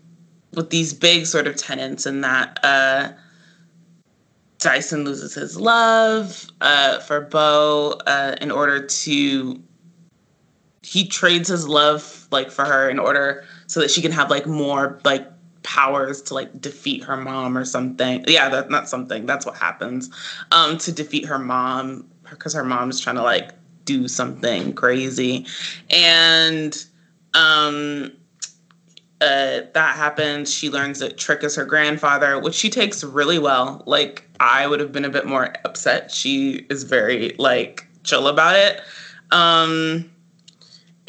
with these big sort of tenants, and that. uh Dyson loses his love uh, for Bo uh, in order to. He trades his love like for her in order so that she can have like more like powers to like defeat her mom or something. Yeah, that's not something. That's what happens. Um, to defeat her mom because her mom's trying to like do something crazy, and um, uh, that happens. She learns that Trick is her grandfather, which she takes really well. Like I would have been a bit more upset. She is very like chill about it. Um,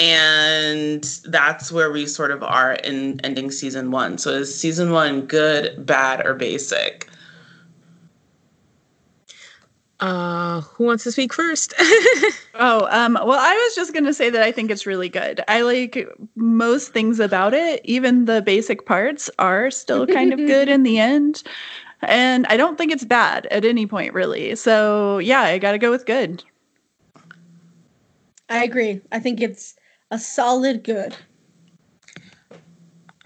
and that's where we sort of are in ending season one. So is season one good, bad, or basic? Uh, who wants to speak first? oh, um, well, I was just gonna say that I think it's really good. I like most things about it. Even the basic parts are still kind of good in the end, and I don't think it's bad at any point, really. So yeah, I got to go with good. I agree. I think it's a solid good.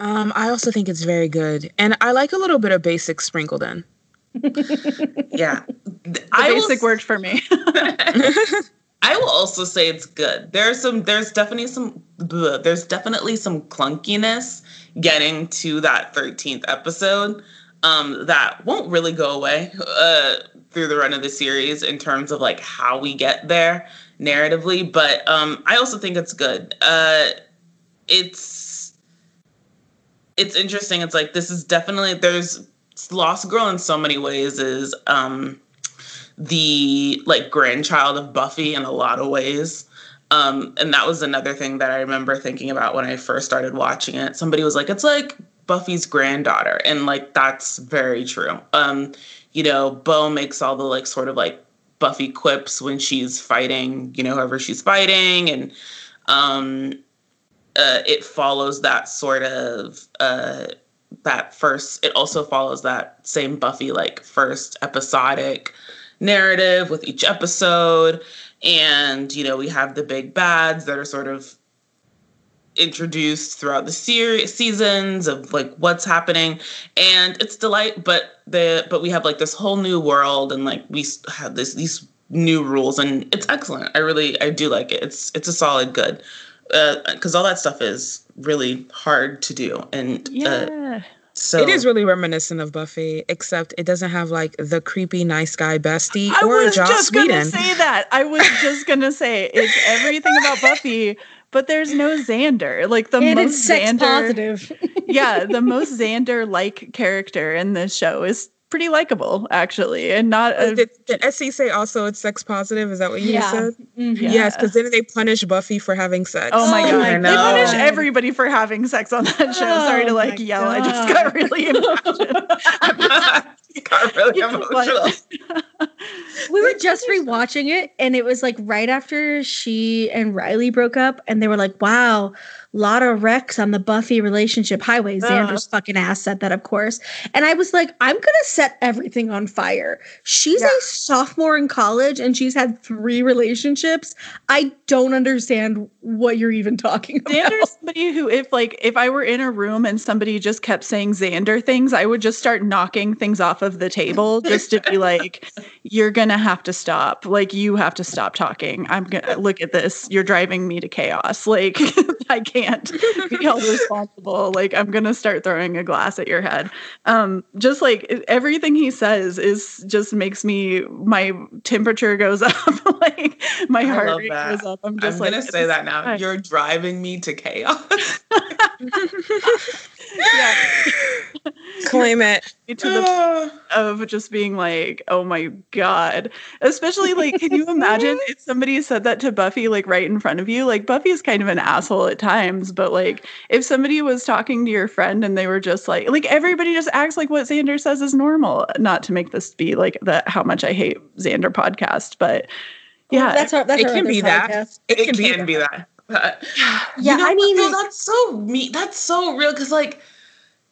Um, I also think it's very good, and I like a little bit of basic sprinkled in. yeah. The I basic will, worked for me. I will also say it's good. There's some there's definitely some there's definitely some clunkiness getting to that 13th episode um, that won't really go away uh, through the run of the series in terms of like how we get there narratively but um, I also think it's good. Uh, it's it's interesting. It's like this is definitely there's Lost Girl in so many ways is um, the like grandchild of Buffy in a lot of ways. Um, and that was another thing that I remember thinking about when I first started watching it. Somebody was like, it's like Buffy's granddaughter. And like, that's very true. Um, you know, Bo makes all the like sort of like Buffy quips when she's fighting, you know, whoever she's fighting. And um, uh, it follows that sort of, uh, that first, it also follows that same Buffy like first episodic narrative with each episode. And you know we have the big bads that are sort of introduced throughout the series seasons of like what's happening. And it's delight but the but we have like this whole new world and like we have this these new rules and it's excellent. I really i do like it. It's it's a solid good. Because uh, all that stuff is really hard to do and uh, yeah. Uh, so it is really reminiscent of Buffy, except it doesn't have like the creepy nice guy bestie I or was just gonna say that. I was just gonna say it's everything about Buffy, but there's no Xander. Like the and most it's sex Xander, positive. yeah, the most Xander like character in this show is pretty likable actually and not a, did, did SE say also it's sex positive is that what you Yeah. said Mhm. yes because then they punish Buffy for having sex Oh my Oh god. my They punish everybody for having sex on that show. Sorry to Oh like my yell. I just got really impassioned. got really emotional we were just rewatching it and it was like right after she and Riley broke up and they were like, wow, lot of wrecks on the Buffy relationship highway. Xander's fucking ass said that, of course. And I was like, I'm gonna set everything on fire. She's Yeah. a sophomore in college and she's had three relationships. I don't understand what you're even talking about. Xander's somebody who, if like, if I were in a room and somebody just kept saying Xander things, I would just start knocking things off of the table just to be like, "You're gonna have to stop. Like, you have to stop talking. I'm gonna look at this. You're driving me to chaos. Like, I can't be held responsible. Like, I'm gonna start throwing a glass at your head. Um, just like everything he says is just makes me my temperature goes up. like, my I heart rate that. goes up. I'm i'm just like, gonna say that now you're driving me to chaos yeah. claim it to the of just being like, oh my god. Especially like, can you imagine if somebody said that to Buffy like right in front of you? Like Buffy is kind of an asshole at times, but like if somebody was talking to your friend and they were just like like everybody just acts like what Xander says is normal. Not to make this be like the how much I hate Xander podcast, but yeah. that's our that's it our can other be that. it, it can, be, can be that. But, Yeah, you know I mean- though? that's so me. That's so real because like,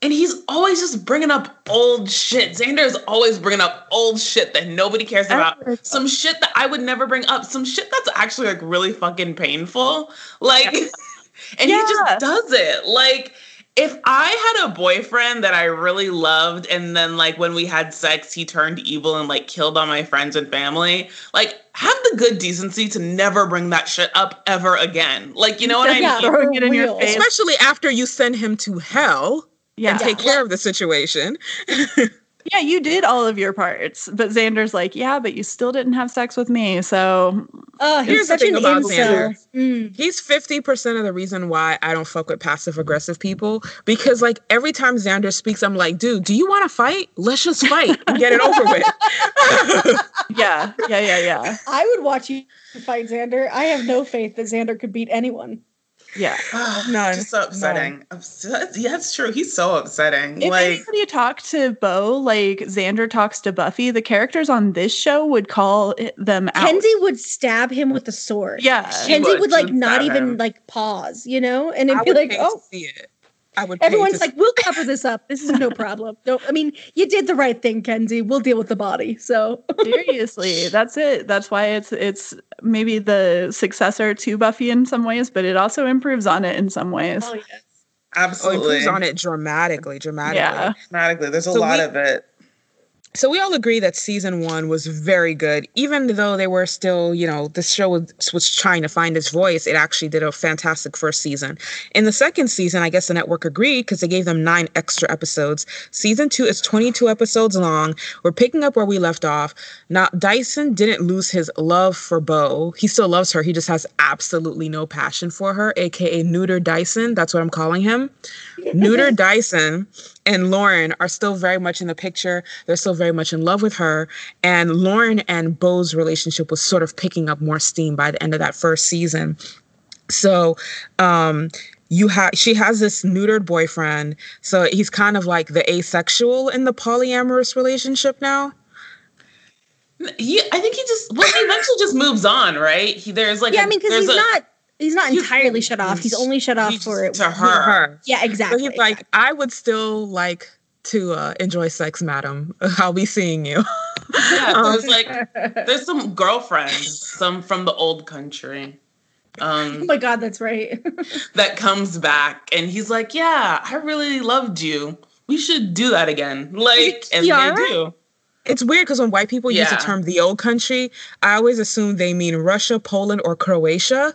and he's always just bringing up old shit. Xander is always bringing up old shit that nobody cares about. Some shit that I would never bring up. Some shit that's actually like really fucking painful. Like, and he just does it. Like. If I had a boyfriend that I really loved, and then like when we had sex, he turned evil and like killed all my friends and family, like have the good decency to never bring that shit up ever again. Like, you know what I Yeah. mean? it in your face. especially after you send him to hell Yeah. and take care of the situation Yeah, you did all of your parts, but Xander's like, yeah, but you still didn't have sex with me. So Oh, he's Here's the such thing an about incel. Mm. He's 50% of the reason why I don't fuck with passive aggressive people because like every time Xander speaks I'm like, "Dude, do you want to fight? Let's just fight and get it over with." yeah, yeah, yeah, yeah. I would watch you fight Xander. I have no faith that Xander could beat anyone. Yeah. Ah, None. Just so upsetting. Upset- Yeah, it's true. He's so upsetting. If like, anybody talked to Bo like Xander talks to Buffy, the characters on this show would call them out. Kenzi would stab him with a sword. yeah. She Kenzi would. would like not even him. like pause, you know, and it'd be would like, oh, see it. I would everyone's like, we'll cover this up. This is no problem. No, I mean, you did the right thing, Kenzi. We'll deal with the body. So Seriously, that's it. That's why it's it's maybe the successor to Buffy in some ways, but it also improves on it in some ways. Oh yes. Oh, absolutely. improves on it dramatically, dramatically. Yeah. Dramatically. There's a So lot we- of it. So we all agree that season one was very good, even though they were still, you know, the show was, was trying to find its voice. It actually did a fantastic first season. In the second season, I guess the network agreed because they gave them nine extra episodes. Season two is 22 episodes long. We're picking up where we left off. Now, Dyson didn't lose his love for Bo. He still loves her. He just has absolutely no passion for her, aka Neuter Dyson. That's what I'm calling him. Neuter Dyson and Lauren are still very much in the picture. They're still very much in love with her. And Lauren and Bo's relationship was sort of picking up more steam by the end of that first season. So, um, you have she has this neutered boyfriend so he's kind of like the asexual in the polyamorous relationship now he, I think he just well, he eventually just moves on, right? He there's like yeah, a, I mean, because he's a, not he's not entirely shut off. He's only shut off for it to her. her. Yeah, exactly. So he's exactly. like, I would still like to uh, enjoy sex, madam. I'll be seeing you. yeah, there's like there's some girlfriends, some from the old country. Um, oh my god, that's right. that comes back, and he's like, "Yeah, I really loved you. We should do that again." Like, and they do. It's weird because when white people yeah. use the term the old country, I always assume they mean Russia, Poland, or Croatia.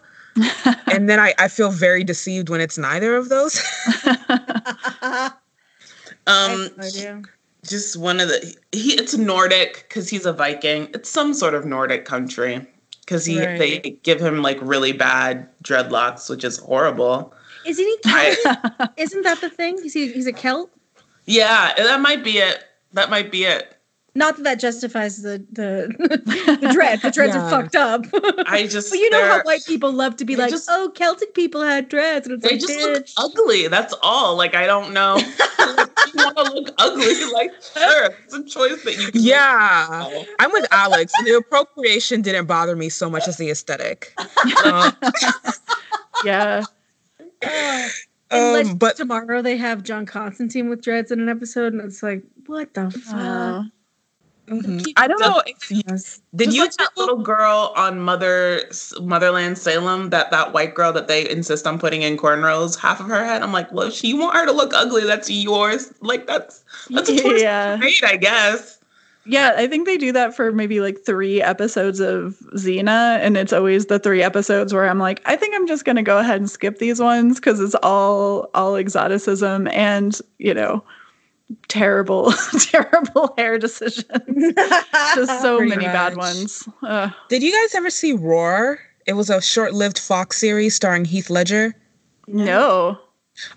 and then I, I feel very deceived when it's neither of those. Um, just one of the he it's Nordic because he's a Viking. It's some sort of Nordic country because he right. they give him like really bad dreadlocks, which is horrible. Isn't he? Celtic? Isn't that the thing? He's he's a Celt. Yeah, that might be it. That might be it. Not that that justifies the the the dread. The dreads yeah. are fucked up. I just, but you know how white people love to be like, just, "Oh, Celtic people had dreads," and it's they like, just look ugly. That's all. Like I don't know. like, you want to look ugly? Like sure, it's a choice that you. yeah, make. I'm with Alex. The appropriation didn't bother me so much as the aesthetic. Uh, yeah. Um, but tomorrow they have John Constantine with dreads in an episode, and it's like, what the fuck? Uh, Mm-hmm. I don't know. If you, did Just you like that little girl on Mother Motherland Salem? That that white girl that they insist on putting in cornrows, half of her head. I'm like, well, if you want her to look ugly, that's yours. Like that's that's a choice yeah. made, I guess. Yeah, I think they do that for maybe like three episodes of Xena, and it's always the three episodes where I'm like, I think I'm just gonna go ahead and skip these ones because it's all all exoticism and you know terrible, terrible hair decisions. Just so many much. bad ones. Ugh. Did you guys ever see Roar? It was a short-lived Fox series starring Heath Ledger. No.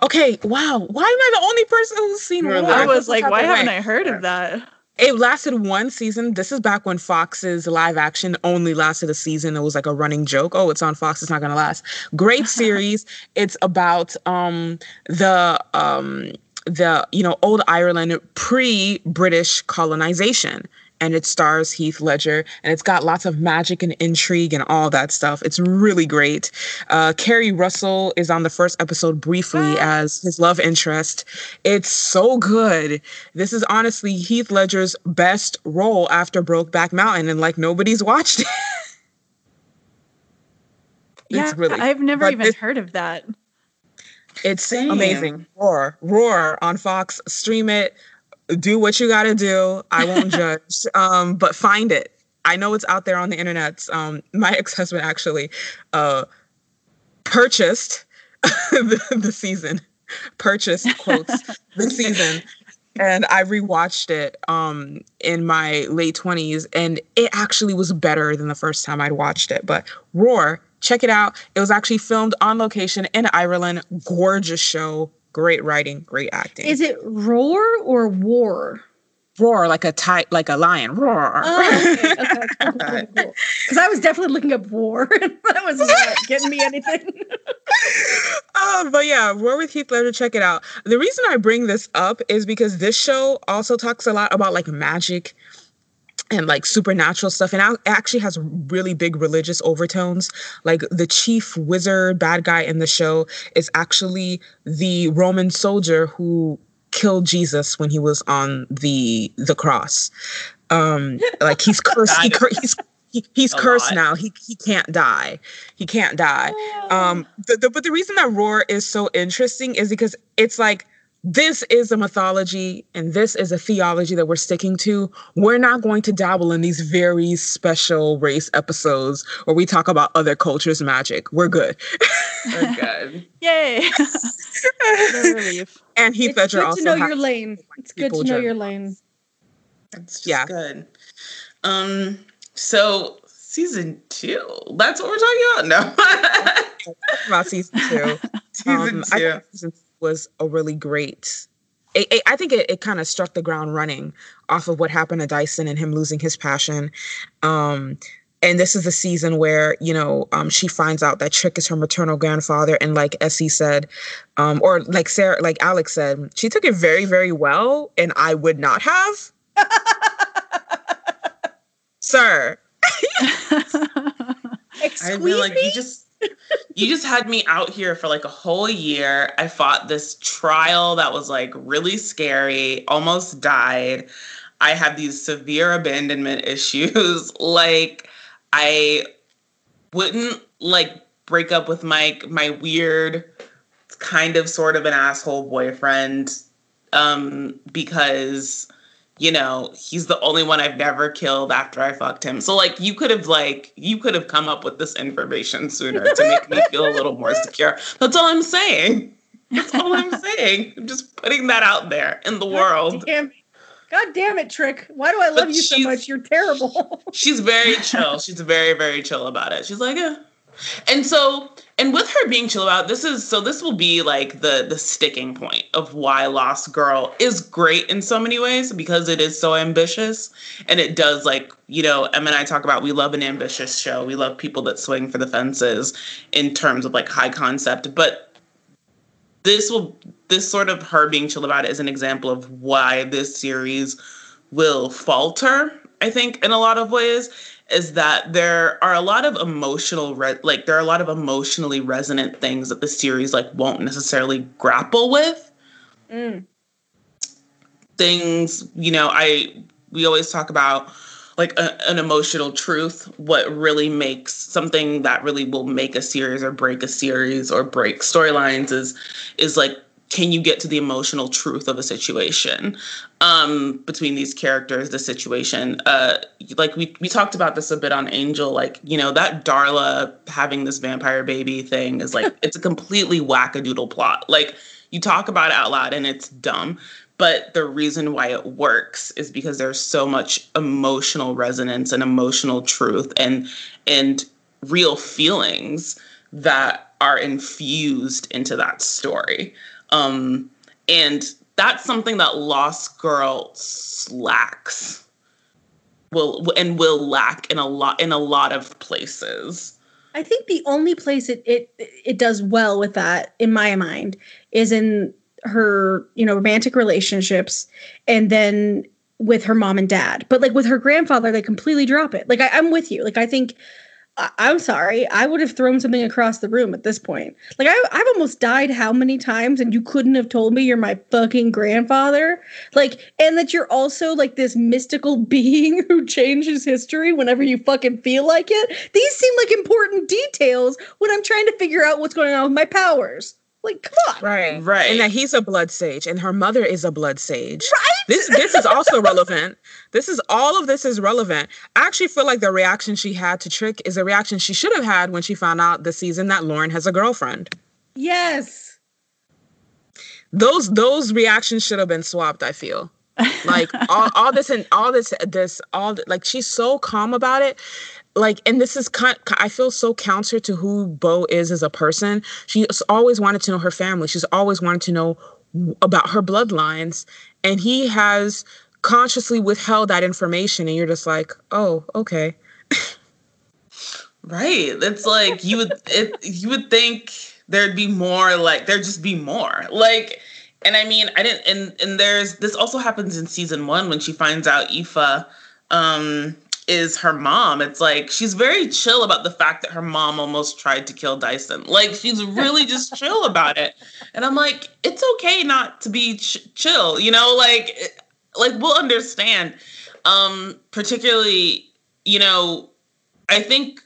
Okay. Wow. Why am I the only person who's seen Roar? I was like, why haven't I heard of that? It lasted one season. This is back when Fox's live action only lasted a season. It was like a running joke. Oh, it's on Fox. It's not going to last. Great series. it's about um the um the you know old Ireland pre-British colonization and it stars Heath Ledger, and it's got lots of magic and intrigue and all that stuff. It's really great. Uh, Keri Russell is on the first episode briefly as his love interest. It's so good. This is honestly Heath Ledger's best role after Brokeback Mountain, and like nobody's watched it. yeah, really, I've never even heard of that. It's Same. amazing. Roar, roar on Fox. Stream it. Do what you got to do. I won't judge. Um, but find it. I know it's out there on the internet. Um, my ex husband actually uh, purchased the, the season. Purchased quotes the season and I rewatched it um in my late 20s and it actually was better than the first time I'd watched it. But Roar Check it out. It was actually filmed on location in Ireland. Gorgeous show. Great writing, great acting. Is it roar or war? Roar like a tight, like a lion. Roar. Oh, okay. okay. Because I was definitely looking up war. that was not getting me anything. uh, but yeah, Roar with Heath Ledger. Check it out. The reason I bring this up is because this show also talks a lot about like magic and like supernatural stuff and it actually has really big religious overtones like the chief wizard bad guy in the show is actually the roman soldier who killed jesus when he was on the the cross um like he's cursed he, he's he, he's cursed lot. now. He he can't die. He can't die. Um, the, the, but the reason that Roar is so interesting is because it's like this is a mythology and this is a theology that we're sticking to. We're not going to dabble in these very special race episodes where we talk about other cultures' magic. We're good. We're good. Yay. Relief. and Heath Ledger good also to know your lane. It's good to know your lane. That's yeah. good. Um, so season two. That's what we're talking about. No. about season two. season um, two. Season was a really great it, it, I think it, it kind of struck the ground running off of what happened to Dyson and him losing his passion. Um, and this is the season where you know um, she finds out that Trick is her maternal grandfather, and like SE said, um, or like Sarah, like Alex said, she took it very, very well, and I would not have, sir. I feel like you just you just had me out here for like a whole year. I fought this trial that was like really scary, almost died. I had these severe abandonment issues. like I wouldn't like break up with Mike, my weird kind of sort of an asshole boyfriend um because you know he's the only one I've never killed after I fucked him. So like you could have like you could have come up with this information sooner to make me feel a little more secure. That's all I'm saying. That's all I'm saying. I'm just putting that out there in the world. Damn God damn it, Trick. Why do I love but you so much? You're terrible. she's very chill. She's very, very chill about it. She's like, yeah. And so, and with her being chill about this is so this will be like the the sticking point of why Lost Girl is great in so many ways because it is so ambitious. And it does like you know Em and I talk about we love an ambitious show. We love people that swing for the fences in terms of like high concept. But this will this sort of her being chill about it is an example of why this series will falter i think in a lot of ways is that there are a lot of emotional re- like there are a lot of emotionally resonant things that the series like won't necessarily grapple with mm. things you know i we always talk about like a, an emotional truth what really makes something that really will make a series or break a series or break storylines is is like can you get to the emotional truth of a situation um, between these characters the situation? Uh, like we, we talked about this a bit on angel like you know that darla having this vampire baby thing is like it's a completely wackadoodle plot. Like you talk about it out loud and it's dumb but the reason why it works is because there's so much emotional resonance and emotional truth and and real feelings that are infused into that story um, and that's something that lost girl lacks will and will lack in a lot in a lot of places i think the only place it it it does well with that in my mind is in her, you know, romantic relationships and then with her mom and dad. But like with her grandfather, they completely drop it. Like I, am with you. Like I think I, am sorry, I would have thrown something across the room at this point. Like I, I've almost died how many times, and you couldn't have told me you're my fucking grandfather. Like, and that you're also like this mystical being who changes history whenever you fucking feel like it. These seem like important details when I'm trying to figure out what's going on with my powers. Like, come on. Right. Right. And that he's a blood sage and her mother is a blood sage. Right. This this is also relevant. This is all of this is relevant. I actually feel like the reaction she had to Trick is a reaction she should have had when she found out the season that Lauren has a girlfriend. Yes. Those those reactions should have been swapped, I feel. Like all, all this and all this this all like she's so calm about it like and this is kind i feel so counter to who bo is as a person. She's always wanted to know her family. She's always wanted to know about her bloodlines. And he has consciously withheld that information and you're just like oh okay. Right. It's like you would it, you would think there'd be more like there'd just be more. Like and i mean i didn't and and there's this also happens in season one when she finds out Aife um is her mom. It's like she's very chill about the fact that her mom almost tried to kill Dyson. Like she's really just chill about it. And I'm like, it's okay not to be ch- chill, you know, like like we'll understand. Um particularly, you know, I think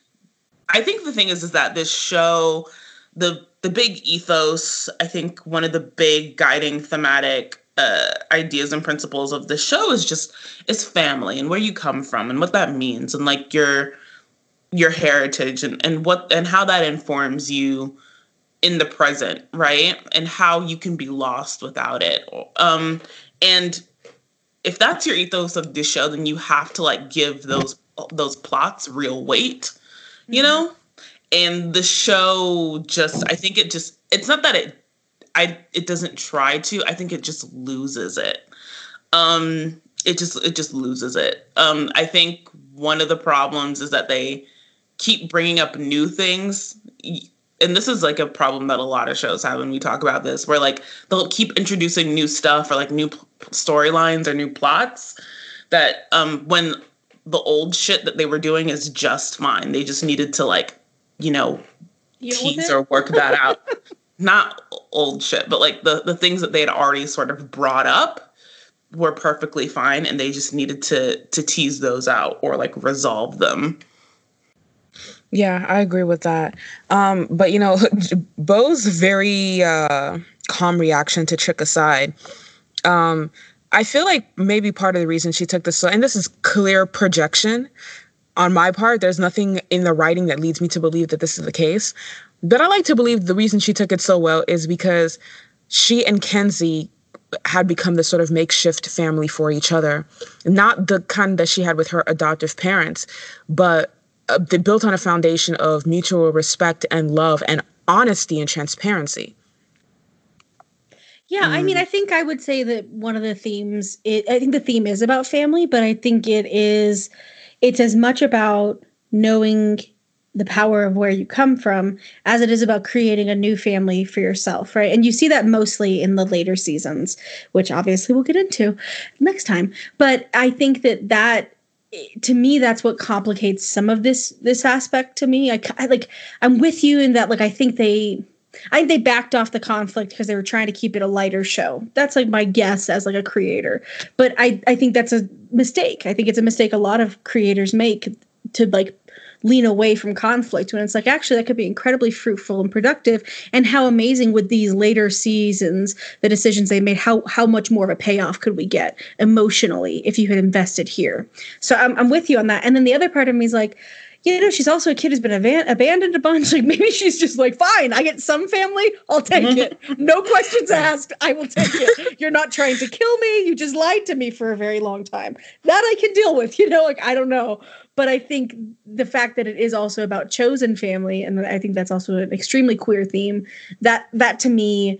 I think the thing is is that this show the the big ethos, I think one of the big guiding thematic uh, ideas and principles of the show is just is family and where you come from and what that means and like your your heritage and, and what and how that informs you in the present right? And how you can be lost without it. Um and if that's your ethos of the show then you have to like give those those plots real weight you mm-hmm. know? And the show just i think it just it's not that it I it doesn't try to. I think it just loses it. Um, it just it just loses it. Um, I think one of the problems is that they keep bringing up new things and this is like a problem that a lot of shows have when we talk about this where like they'll keep introducing new stuff or like new p- storylines or new plots that um when the old shit that they were doing is just fine they just needed to like you know tease or work that out not old shit but like the the things that they had already sort of brought up were perfectly fine and they just needed to to tease those out or like resolve them yeah, I agree with that. Um, but you know, Bo's very uh, calm reaction to Trick aside. Um, I feel like maybe part of the reason she took this, and this is clear projection on my part. There's nothing in the writing that leads me to believe that this is the case. But I like to believe the reason she took it so well is because she and Kenzi had become this sort of makeshift family for each other. Not the kind that she had with her adoptive parents, but uh, they built on a foundation of mutual respect and love and honesty and transparency. Yeah, mm. I mean, mm. I think I would say that one of the themes, it, I think the theme is about family, but I think it is, it's as much about knowing the power of where you come from as it is about creating a new family for yourself, right? And you see that mostly in the later seasons, which obviously we'll get into next time. But I think that that to me that's what complicates some of this this aspect to me I, I, like i'm with you in that like i think they i think they backed off the conflict because they were trying to keep it a lighter show that's like my guess as like a creator but i i think that's a mistake i think it's a mistake a lot of creators make to like lean away from conflict when it's like actually that could be incredibly fruitful and productive and how amazing would these later seasons the decisions they made how how much more of a payoff could we get emotionally if you had invested here so i'm, I'm with you on that and then the other part of me is like you know, she's also a kid who's been aban- abandoned a bunch. Like maybe she's just like, fine, I get some family, I'll take it. No questions asked, I will take it. You're not trying to kill me. You just lied to me for a very long time. That I can deal with. You know, like I don't know but I think the fact that it is also about chosen family, and I think that's also an extremely queer theme. That that to me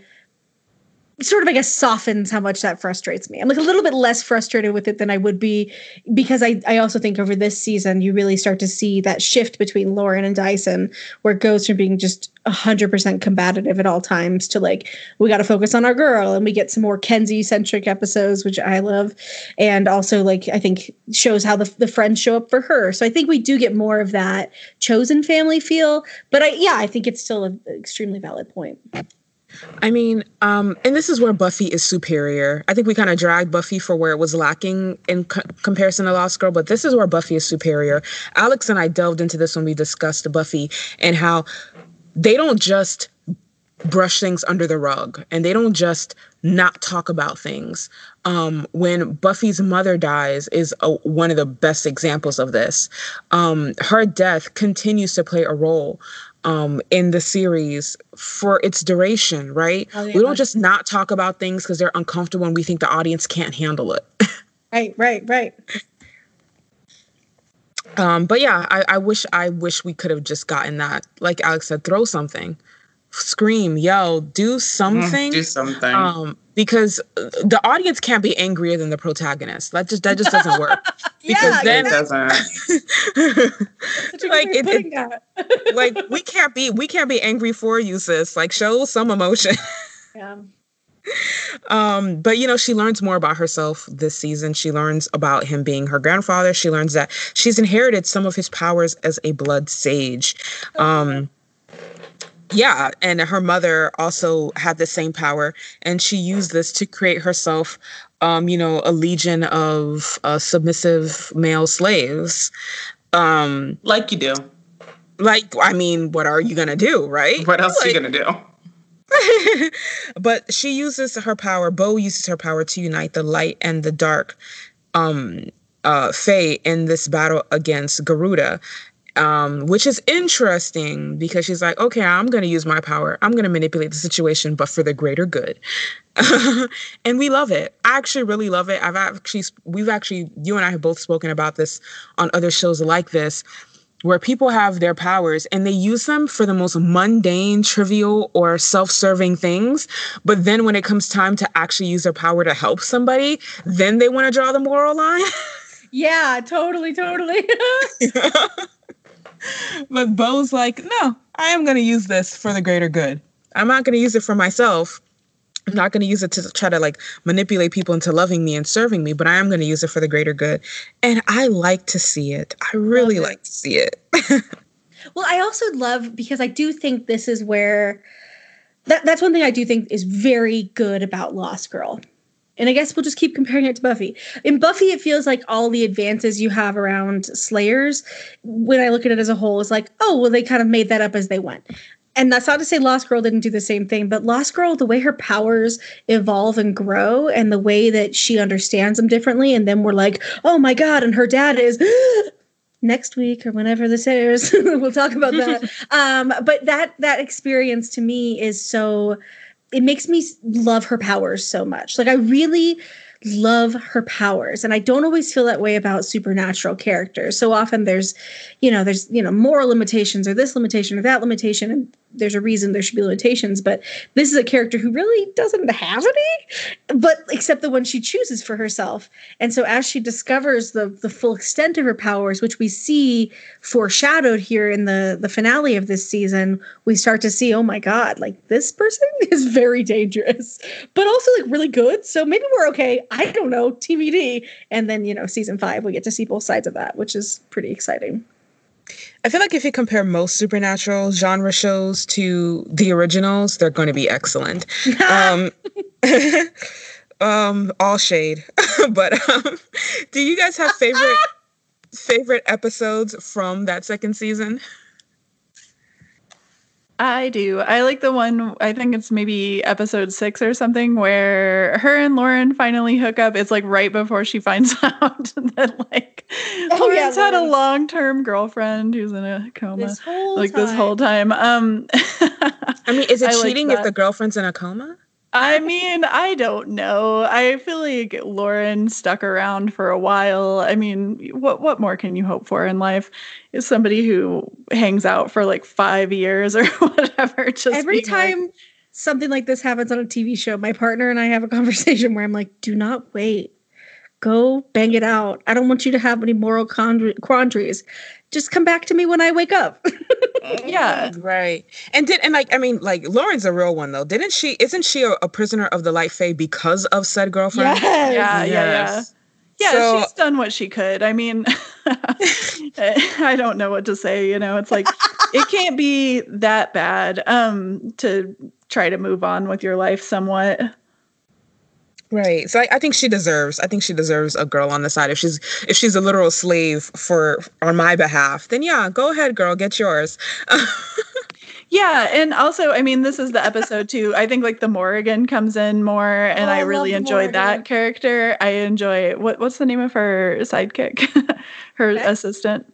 sort of I guess softens how much that frustrates me. I'm like a little bit less frustrated with it than I would be because I I also think over this season you really start to see that shift between Lauren and Dyson where it goes from being just 100% combative at all times to like we got to focus on our girl and we get some more Kenzi centric episodes which I love and also like I think shows how the the friends show up for her. So I think we do get more of that chosen family feel, but I yeah, I think it's still an extremely valid point. I mean, um, and this is where Buffy is superior. I think we kind of dragged Buffy for where it was lacking in co- comparison to Lost Girl, but this is where Buffy is superior. Alex and I delved into this when we discussed Buffy and how they don't just brush things under the rug and they don't just not talk about things. Um, when Buffy's mother dies is a, one of the best examples of this. Um, her death continues to play a role um, in the series for its duration, right? Oh, yeah. We don't just not talk about things because they're uncomfortable and we think the audience can't handle it. right, right, right. Um, but yeah, I, I wish I wish we could have just gotten that. Like Alex said, throw something, scream, yell, do something. do something. Um, because the audience can't be angrier than the protagonist. That just that just doesn't work. because yeah, then it doesn't. like it, it like we can't be we can't be angry for you, sis. Like show some emotion. yeah. Um, but you know, she learns more about herself this season. She learns about him being her grandfather. She learns that she's inherited some of his powers as a blood sage. Um, yeah, and her mother also had the same power, and she used this to create herself, um, you know, a legion of uh, submissive male slaves. Um, like you do. Like, I mean, what are you gonna do, right? What else like, are you gonna do? but she uses her power. bo uses her power to unite the light and the dark, um, uh, Fae in this battle against Garuda um, which is interesting because she's like, okay, I'm going to use my power. I'm going to manipulate the situation, but for the greater good. and we love it. I actually really love it. I've actually, we've actually, you and I have both spoken about this on other shows like this, where people have their powers and they use them for the most mundane, trivial, or self serving things. But then when it comes time to actually use their power to help somebody, then they want to draw the moral line. yeah, totally, totally. but Bo's like, no, I am going to use this for the greater good. I'm not going to use it for myself. I'm not going to use it to try to like manipulate people into loving me and serving me, but I am going to use it for the greater good. And I like to see it. I really like to see it. well, I also love because I do think this is where that, that's one thing I do think is very good about Lost Girl. And I guess we'll just keep comparing it to Buffy. In Buffy, it feels like all the advances you have around Slayers, when I look at it as a whole, is like, oh, well, they kind of made that up as they went and that's not to say Lost Girl didn't do the same thing, but Lost Girl, the way her powers evolve and grow, and the way that she understands them differently, and then we're like, oh my god, and her dad is next week or whenever this airs, we'll talk about that. um, but that that experience to me is so, it makes me love her powers so much. Like I really love her powers and i don't always feel that way about supernatural characters so often there's you know there's you know moral limitations or this limitation or that limitation and there's a reason there should be limitations but this is a character who really doesn't have any but except the one she chooses for herself. And so as she discovers the the full extent of her powers which we see foreshadowed here in the the finale of this season we start to see oh my god like this person is very dangerous but also like really good. So maybe we're okay. I don't know. Tbd and then you know season 5 we get to see both sides of that which is pretty exciting I feel like if you compare most supernatural genre shows to the originals, they're going to be excellent. um, um, all shade, but um, do you guys have favorite favorite episodes from that second season? I do. I like the one, I think it's maybe episode six or something, where her and Lauren finally hook up. It's like right before she finds out that, like, oh, Lauren's yeah, had a long term girlfriend who's in a coma. This like, time. this whole time. Um, I mean, is it I cheating like if the girlfriend's in a coma? I mean, I don't know. I feel like Lauren stuck around for a while. I mean, what what more can you hope for in life? Is somebody who hangs out for like five years or whatever. Just every time like, something like this happens on a TV show, my partner and I have a conversation where I'm like, "Do not wait. Go bang it out. I don't want you to have any moral quandaries just come back to me when I wake up. yeah. Right. And did and like I mean like Lauren's a real one though. Didn't she isn't she a, a prisoner of the light fae because of said girlfriend? Yes. Yeah, yes. yeah, yeah. Yeah, so, she's done what she could. I mean, I don't know what to say, you know. It's like it can't be that bad um to try to move on with your life somewhat. Right. So I, I, think she deserves. I think she deserves a girl on the side. If she's if she's a literal slave for on my behalf, then yeah, go ahead, girl, get yours. yeah, and also, I mean, this is the episode too. I think like the Morrigan comes in more, and oh, I, I really enjoyed that character. I enjoy what what's the name of her sidekick, her okay. assistant.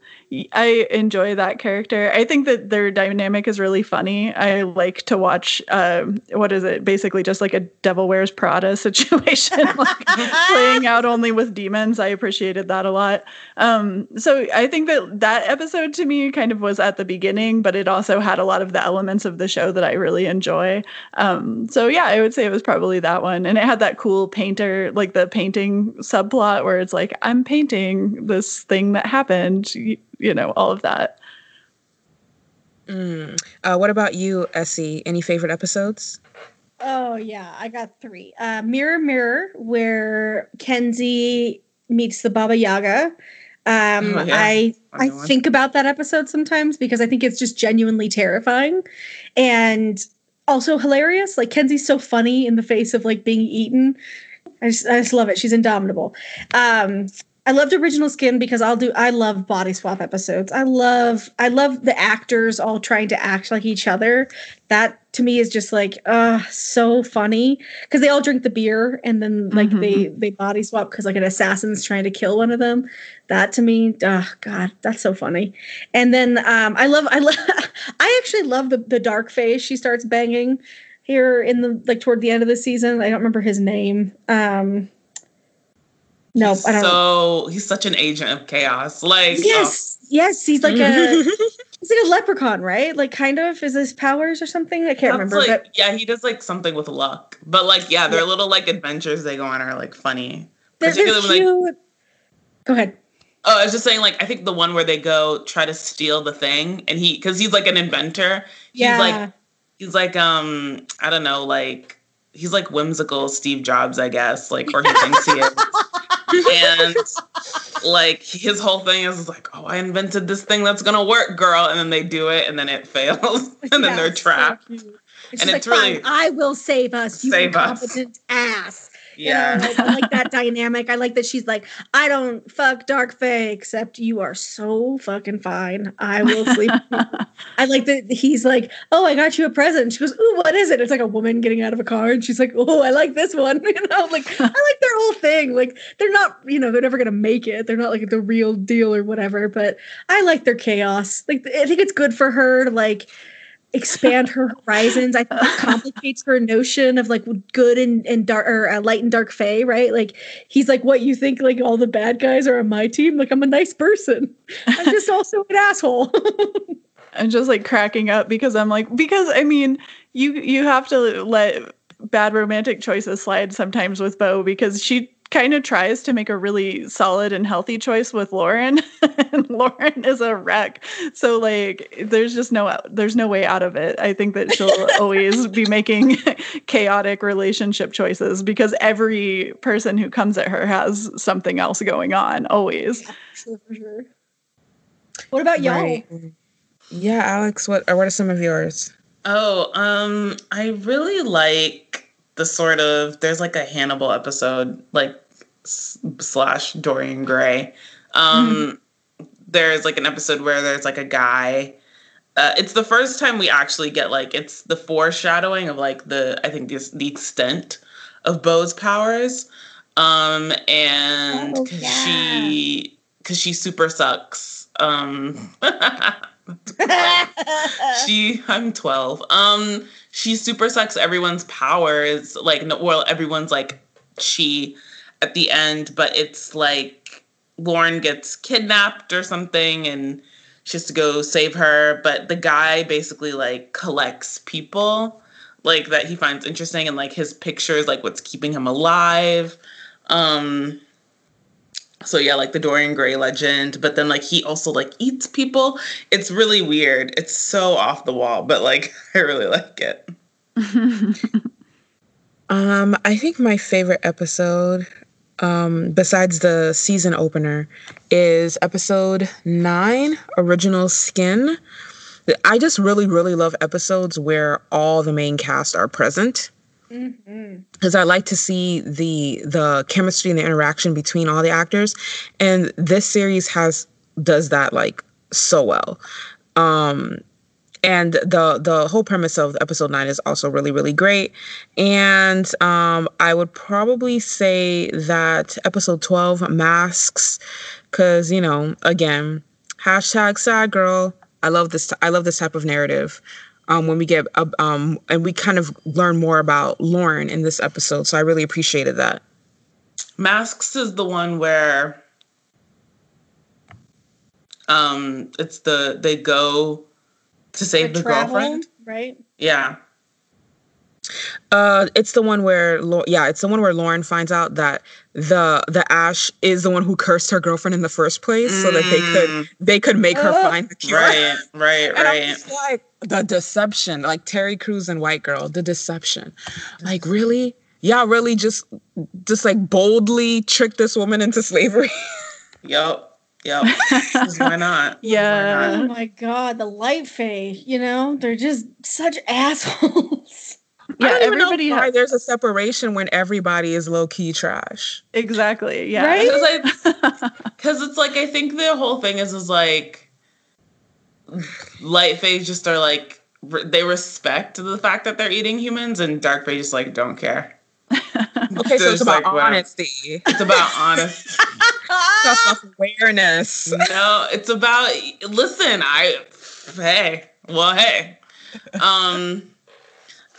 I enjoy that character. I think that their dynamic is really funny. I like to watch um, what is it? Basically, just like a Devil Wears Prada situation, like playing out only with demons. I appreciated that a lot. Um, so I think that that episode to me kind of was at the beginning, but it also had a lot of the elements of the show that I really enjoy. Um, so yeah, I would say it was probably that one, and it had that cool painter, like the painting subplot where it's like I'm painting this thing that happened you know, all of that. Mm. Uh, what about you, SE? Any favorite episodes? Oh yeah, I got three. Uh, Mirror Mirror, where Kenzi meets the Baba Yaga. Um, oh, yeah. I I think about that episode sometimes because I think it's just genuinely terrifying, and also hilarious. Like Kenzi's so funny in the face of like being eaten. I just, I just love it. She's indomitable. Um, I loved original skin because I'll do I love body swap episodes. I love I love the actors all trying to act like each other. That to me is just like uh so funny because they all drink the beer and then like mm-hmm. they they body swap because like an assassin's trying to kill one of them. That to me, oh god, that's so funny. And then um I love I love I actually love the the dark fae she starts banging here in the like toward the end of the season. I don't remember his name. Um no, I don't. So he's such an agent of chaos. Like yes, Yes, he's like a he's like a leprechaun, right? Like kind of is his powers or something? I can't That's remember. Like, but... Yeah, he does like something with luck. But like, yeah, their yeah. little like adventures they go on are like funny. They're, they're like, Go ahead. Oh, I was just saying, like, I think the one where they go try to steal the thing, and he, because he's like an inventor. He's yeah. like, he's like, um, I don't know, like, he's like whimsical Steve Jobs, I guess, like, or he thinks he is. and like his whole thing is like, oh, I invented this thing that's gonna work, girl, and then they do it, and then it fails, and then they're trapped. So and it's like, really, I will save us, you save incompetent us. ass. Yeah. You know, I like that dynamic. I like that she's like, I don't fuck Dark Fae, except you are so fucking fine. I will sleep. I like that he's like, Oh, I got you a present. She goes, Ooh, what is it? It's like a woman getting out of a car, and she's like, Oh, I like this one. You know, like I like their whole thing. Like they're not, you know, they're never gonna make it. They're not like the real deal or whatever, but I like their chaos. Like I think it's good for her to like expand her horizons. I think it complicates her notion of like good and, and dark or uh, light and dark Fae, right? Like he's like, what you think like all the bad guys are on my team? Like I'm a nice person. I'm just also an asshole. I'm just like cracking up because I'm like because I mean you you have to let bad romantic choices slide sometimes with Bo because she kind of tries to make a really solid and healthy choice with Lauren and Lauren is a wreck. So like there's just no there's no way out of it. I think that she'll always be making chaotic relationship choices because every person who comes at her has something else going on always. Yeah, sure, for sure. What about y'all? Right. Yeah, Alex, what what are some of yours? Oh, um I really like the sort of there's like a Hannibal episode like slash Dorian Gray. Um, mm. There's like an episode where there's like a guy. Uh, it's the first time we actually get like it's the foreshadowing of like the I think the the extent of Bo's powers. Um, and oh, yeah. she because she super sucks. Um, she I'm 12. Um, she super sucks everyone's powers. Like no, well, everyone's like she at the end, but it's like Lauren gets kidnapped or something and she has to go save her. But the guy basically like collects people like that he finds interesting and like his pictures, like what's keeping him alive. Um so yeah, like the Dorian Gray legend, but then like he also like eats people. It's really weird. It's so off the wall, but like I really like it. um, I think my favorite episode um, besides the season opener, is episode nine, Original Skin. I just really, really love episodes where all the main cast are present. Because mm-hmm. I like to see the the chemistry and the interaction between all the actors, and this series has does that like so well. Um, and the the whole premise of episode nine is also really really great. And um, i would probably say that episode 12 masks because you know again hashtag sad girl. I love this i love this type of narrative. Um, when we get uh, um, and we kind of learn more about lauren in this episode. So i really appreciated that. Masks is the one where um it's the they go to save the girlfriend, right? Yeah. Uh, it's the one where, yeah, it's the one where Lauren finds out that the the Ash is the one who cursed her girlfriend in the first place, mm. so that they could mm. they could make her uh, find the cure. Right, right, and right. I'm just like the deception, like Terry Crews and White Girl, the deception. Like really, yeah, really, just just like boldly trick this woman into slavery. yep. Yep. why not? Yeah. Why not? Oh my god, the light fae, you know, they're just such assholes. yeah, everybody know why has- there's a separation when everybody is low key trash. Exactly. Yeah. Right? Because it's like I think the whole thing is is like light fae just are like they respect the fact that they're eating humans, and dark fae just like don't care. okay, so it's about like, honesty. It's about honesty. self awareness. No, it's about listen. I hey, well, hey, um,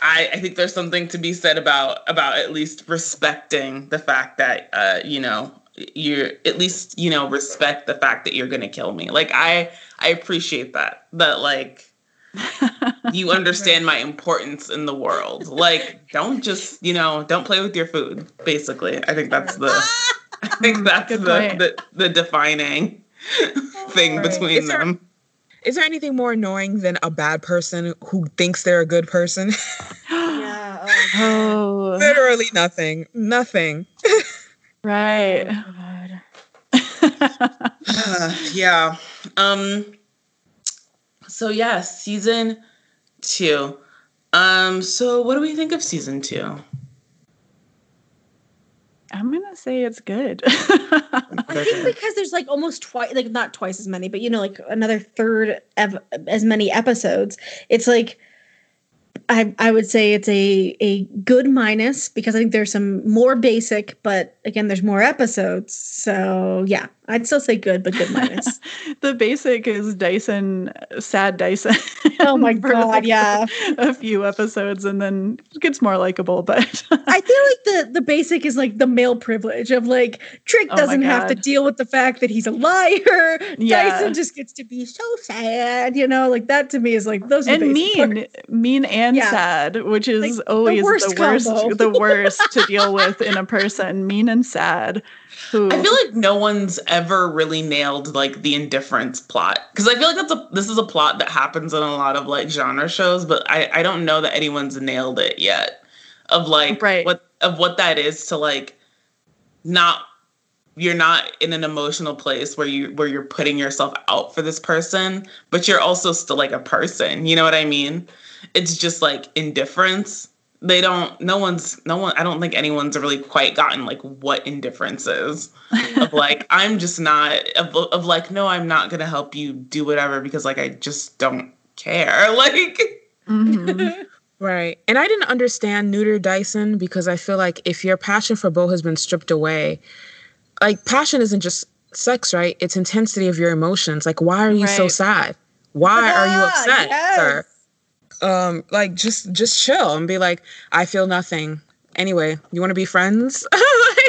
I I think there's something to be said about about at least respecting the fact that uh, you know you're at least you know respect the fact that you're gonna kill me like i i appreciate that that like you understand my importance in the world. Like don't just you know don't play with your food basically. I think that's the i think that's the, the, the defining thing right. between is them. there, is there anything more annoying than a bad person who thinks they're a good person? Yeah oh. literally nothing. Nothing. Right. Oh, uh, yeah. Um so yeah, season 2. Um so what do we think of season 2? I'm gonna say it's good. I think because there's like almost twice, like not twice as many, but you know, like another third of as many episodes. It's like I, I would say it's a a good minus because I think there's some more basic, but again, there's more episodes. So yeah, I'd still say good, but good minus. the basic is Dyson, sad Dyson. Oh my god, like yeah. A, few episodes, and then it gets more likable. But I feel like the the basic is like the male privilege of like Trick oh doesn't have to deal with the fact that he's a liar. Yeah. Dyson just gets to be so sad, you know. Like that to me is like those and mean, parts. mean and yeah. sad, which is like, always the worst, the worst, the worst to deal with in a person. Mean and sad. Who? I feel like no one's ever really nailed like the indifference plot because I feel like that's a this is a plot that happens in a lot of like genre shows, but I I don't know that anyone's nailed it yet of like right. what of what that is to like not you're not in an emotional place where you where you're putting yourself out for this person but you're also still like a person you know what i mean it's just like indifference. They don't no one's no one i don't think anyone's really quite gotten like what indifference is. Of like i'm just not of, of like no i'm not gonna help you do whatever because like i just don't care. Like mm-hmm. right. And i didn't understand neuter dyson because i feel like if your passion for bo has been stripped away like passion isn't just sex right? It's intensity of your emotions. Like why are you right. so sad? Why are you upset yes. sir um like just just chill and be like i feel nothing. Anyway you want to be friends?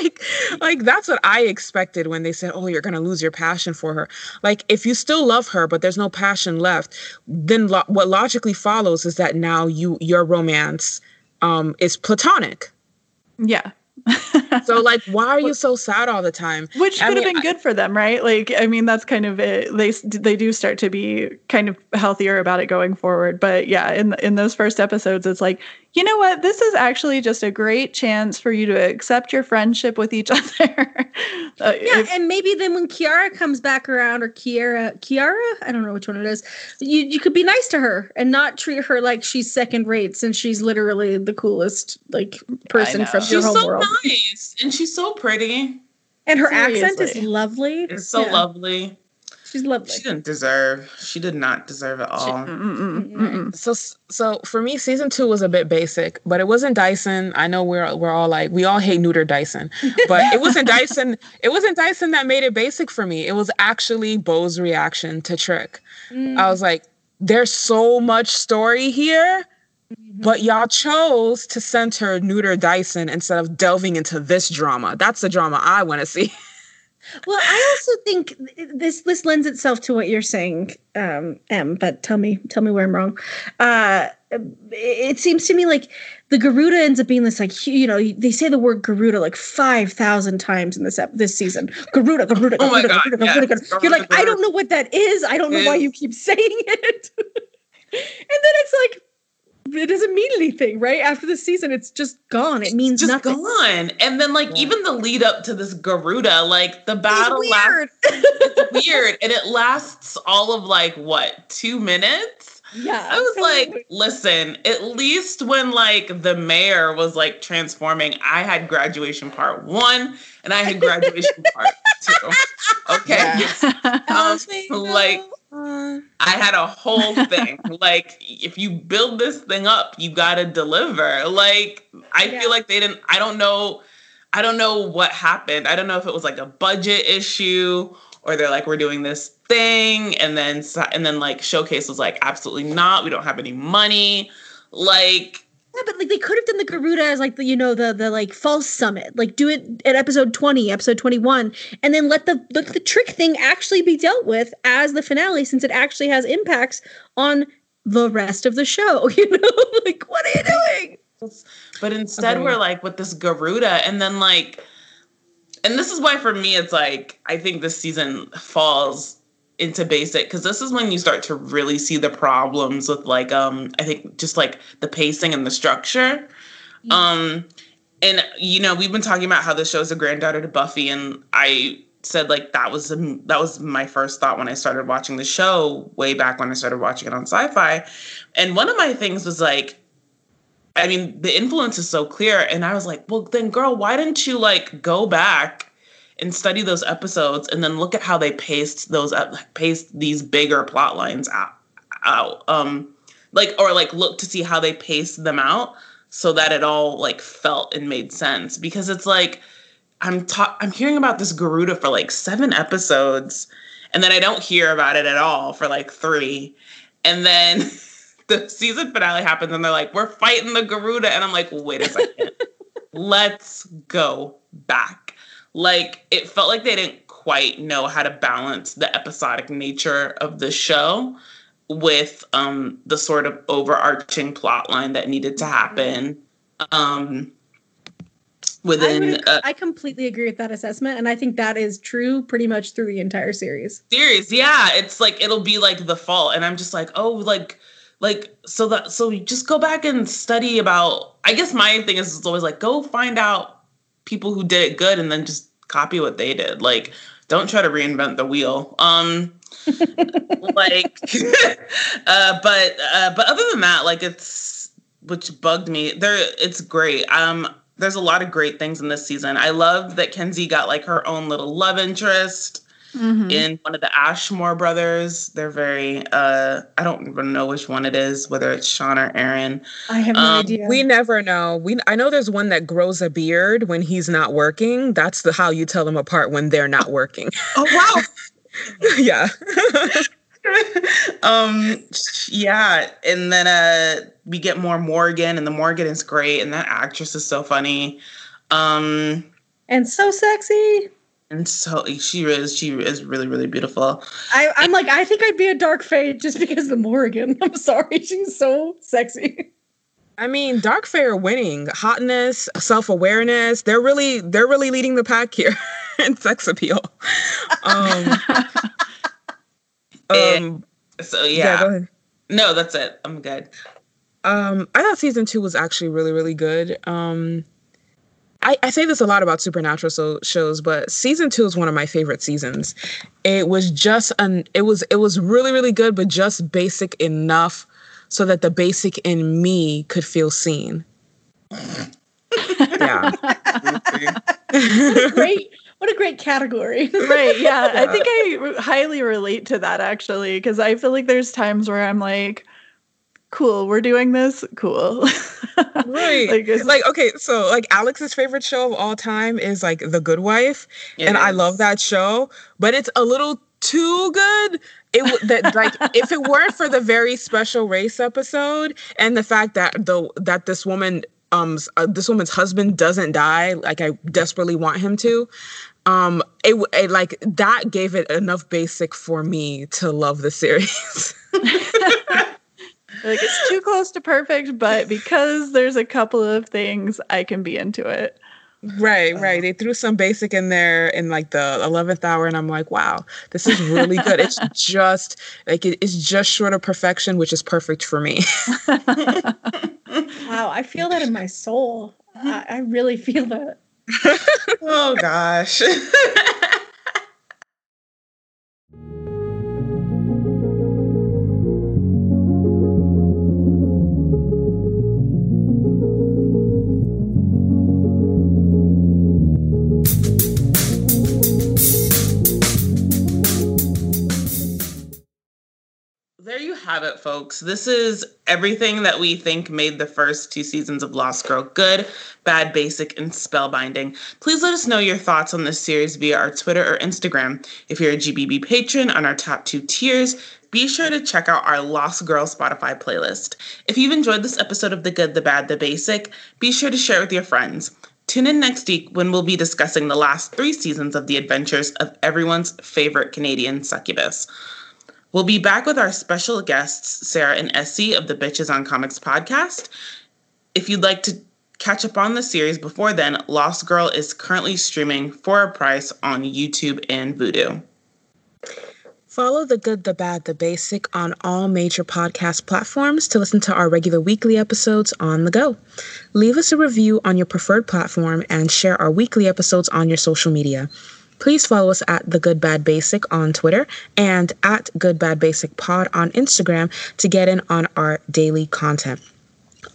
Like like that's what i expected when they said oh you're to lose your passion for her. Like if you still love her but there's no passion left then lo- what logically follows is that now you your romance um is platonic. Yeah so like why are you so sad all the time? Which could have been good for them right? Like i mean that's kind of it. They they do start to be kind of healthier about it going forward. But yeah in in those first episodes it's like you know what? This is actually just a great chance for you to accept your friendship with each other. uh, yeah, if, and maybe then when Kiara comes back around, or Kiara, Kiara, I don't know which one it is. You you could be nice to her and not treat her like she's second rate, since she's literally the coolest like person from your whole so world. Nice and she's so pretty, and her Seriously. accent is lovely. It's so yeah. lovely. She's lovely. She didn't deserve. She did not deserve it all. She, mm-mm, mm-mm. So, so for me, season two was a bit basic, but it wasn't Dyson. I know we're we're all like we all hate neuter Dyson, but it wasn't Dyson. It wasn't Dyson that made it basic for me. It was actually Bo's reaction to Trick. Mm. I was like, there's so much story here. Mm-hmm. But y'all chose to center neuter Dyson instead of delving into this drama. That's the drama I want to see. Well, I also think this this lends itself to what you're saying, um, M. But tell me, tell me where I'm wrong. Uh, it seems to me like the Garuda ends up being this like you know they say the word Garuda like five thousand times in this ep- this season. Garuda, Garuda, Garuda, oh Garuda, Garuda, Garuda, Garuda. You're like I don't know what that is. I don't know why you keep saying it. and then it's like it doesn't mean anything, right? After the season, it's just gone. It means just nothing. gone. And then, like, yeah. even the lead up to this Garuda, like the battle it's weird. Lasts, it's weird, and it lasts all of like what two minutes. Yeah, I was like, listen, at least when like the mayor was like transforming, I had graduation part one and I had graduation part two. Okay, yeah. um, like I had a whole thing. like, if you build this thing up, you gotta deliver. Like, I yeah. feel like they didn't. I don't know. I don't know what happened. I don't know if it was like a budget issue or they're like, we're doing this thing, and then and then like Showcase was like, absolutely not. We don't have any money. Like, Yeah, but like they could have done the Garuda as like the you know the the like false summit, like do it at episode twenty, episode twenty one, and then let the let the trick thing actually be dealt with as the finale, since it actually has impacts on the rest of the show. You know, like what are you doing? But instead, okay. we're like with this Garuda, and then like, and this is why for me it's like I think this season falls into basic because this is when you start to really see the problems with like um I think just like the pacing and the structure. Um and you know, we've been talking about how the show's a granddaughter to Buffy and I said like that was um, that was my first thought when I started watching the show way back when I started watching it on Syfy. And one of my things was like I mean, the influence is so clear. And I was like, "Well, then girl, why didn't you like go back and study those episodes and then look at how they paced those up, paced these bigger plot lines out, out um like or like look to see how they paced them out so that it all like felt and made sense. Because it's like i'm ta- i'm hearing about this garuda for like seven episodes and then i don't hear about it at all for like three. And then the season finale happens and they're like we're fighting the garuda and i'm like wait a second. Let's go back. Like it felt like they didn't quite know how to balance the episodic nature of the show with um the sort of overarching plot line that needed to happen um within I, uh, I completely agree with that assessment and i think that is true pretty much through the entire series. Series yeah. It's like it'll be like the fault and i'm just like oh like like so that so you just go back and study about i guess my thing is it's always like go find out people who did it good and then just copy what they did. Like, don't try to reinvent the wheel. Um, like, uh, but uh, but other than that, like it's which bugged me. There, it's great. Um, there's a lot of great things in this season. I love that Kenzi got like her own little love interest mm-hmm. in one of the Ashmore brothers. They're very uh I don't even know which one it is, whether it's Shawn or Aaron. I have no um, idea. We never know. We I know there's one that grows a beard when he's not working. That's the how you tell them apart when they're not working. oh wow. yeah. um yeah, and then uh we get more Morrigan and the Morrigan is great and that actress is so funny. Um and so sexy and so she is she is really really beautiful I, i'm like i think i'd be a dark fae just because of Morrigan i'm sorry she's so sexy I mean, Dark Fae are winning. Hotness, self-awareness, they're really they're really leading the pack here in sex appeal. Um, um so yeah. yeah no, that's it. I'm good. Um I thought season 2 was actually really really good. Um I, I say this a lot about supernatural so, shows, but season two is one of my favorite seasons. It was just an it was it was really really good, but just basic enough so that the basic in me could feel seen. yeah. great what a great category. right. Yeah. yeah. I think I highly relate to that actually, because I feel like there's times where I'm like, cool, we're doing this. Cool. right. like, like, okay, so like Alex's favorite show of all time is like The Good Wife. It and. I love that show, but it's a little too good. It that like if it weren't for the very special race episode and the fact that the that this woman um uh, this woman's husband doesn't die like I desperately want him to um it, it like that gave it enough basic for me to love the series like it's too close to perfect, but because there's a couple of things, I can be into it. Right, right. They threw some basic in there in like the eleventh hour, and I'm like, wow, this is really good. it's just like it, it's just short of perfection, which is perfect for me. wow, I feel that in my soul. I, I really feel that. oh gosh. Have it, folks. This is everything that we think made the first two seasons of Lost Girl good, bad, basic, and spellbinding. Please let us know your thoughts on this series via our Twitter or Instagram. If you're a GBB patron on our top two tiers, be sure to check out our Lost Girl Spotify playlist. If you've enjoyed this episode of The Good, the Bad, the Basic, be sure to share it with your friends. Tune in next week when we'll be discussing the last three seasons of the adventures of everyone's favorite Canadian succubus. We'll be back with our special guests, Sara and SE of the Bitches on Comics podcast. If you'd like to catch up on the series before then, Lost Girl is currently streaming for a price on YouTube and Vudu. Follow The Good, the Bad, the Basic on all major podcast platforms to listen to our regular weekly episodes on the go. Leave us a review on your preferred platform and share our weekly episodes on your social media. Please follow us at The Good Bad Basic on Twitter and at Good Bad Basic Pod on Instagram to get in on our daily content.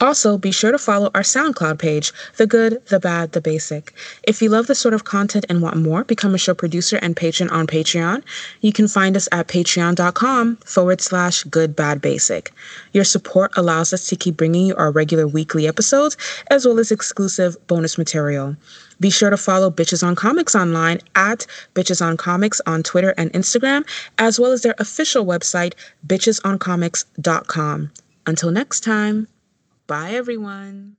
Also, be sure to follow our SoundCloud page, The Good, The Bad, The Basic. If you love this sort of content and want more, become a show producer and patron on Patreon. You can find us at patreon.com forward slash good, bad, basic. Your support allows us to keep bringing you our regular weekly episodes as well as exclusive bonus material. Be sure to follow Bitches on Comics online at Bitches on Comics on Twitter and Instagram, as well as their official website, bitchesoncomics.com. Until next time. Bye, everyone.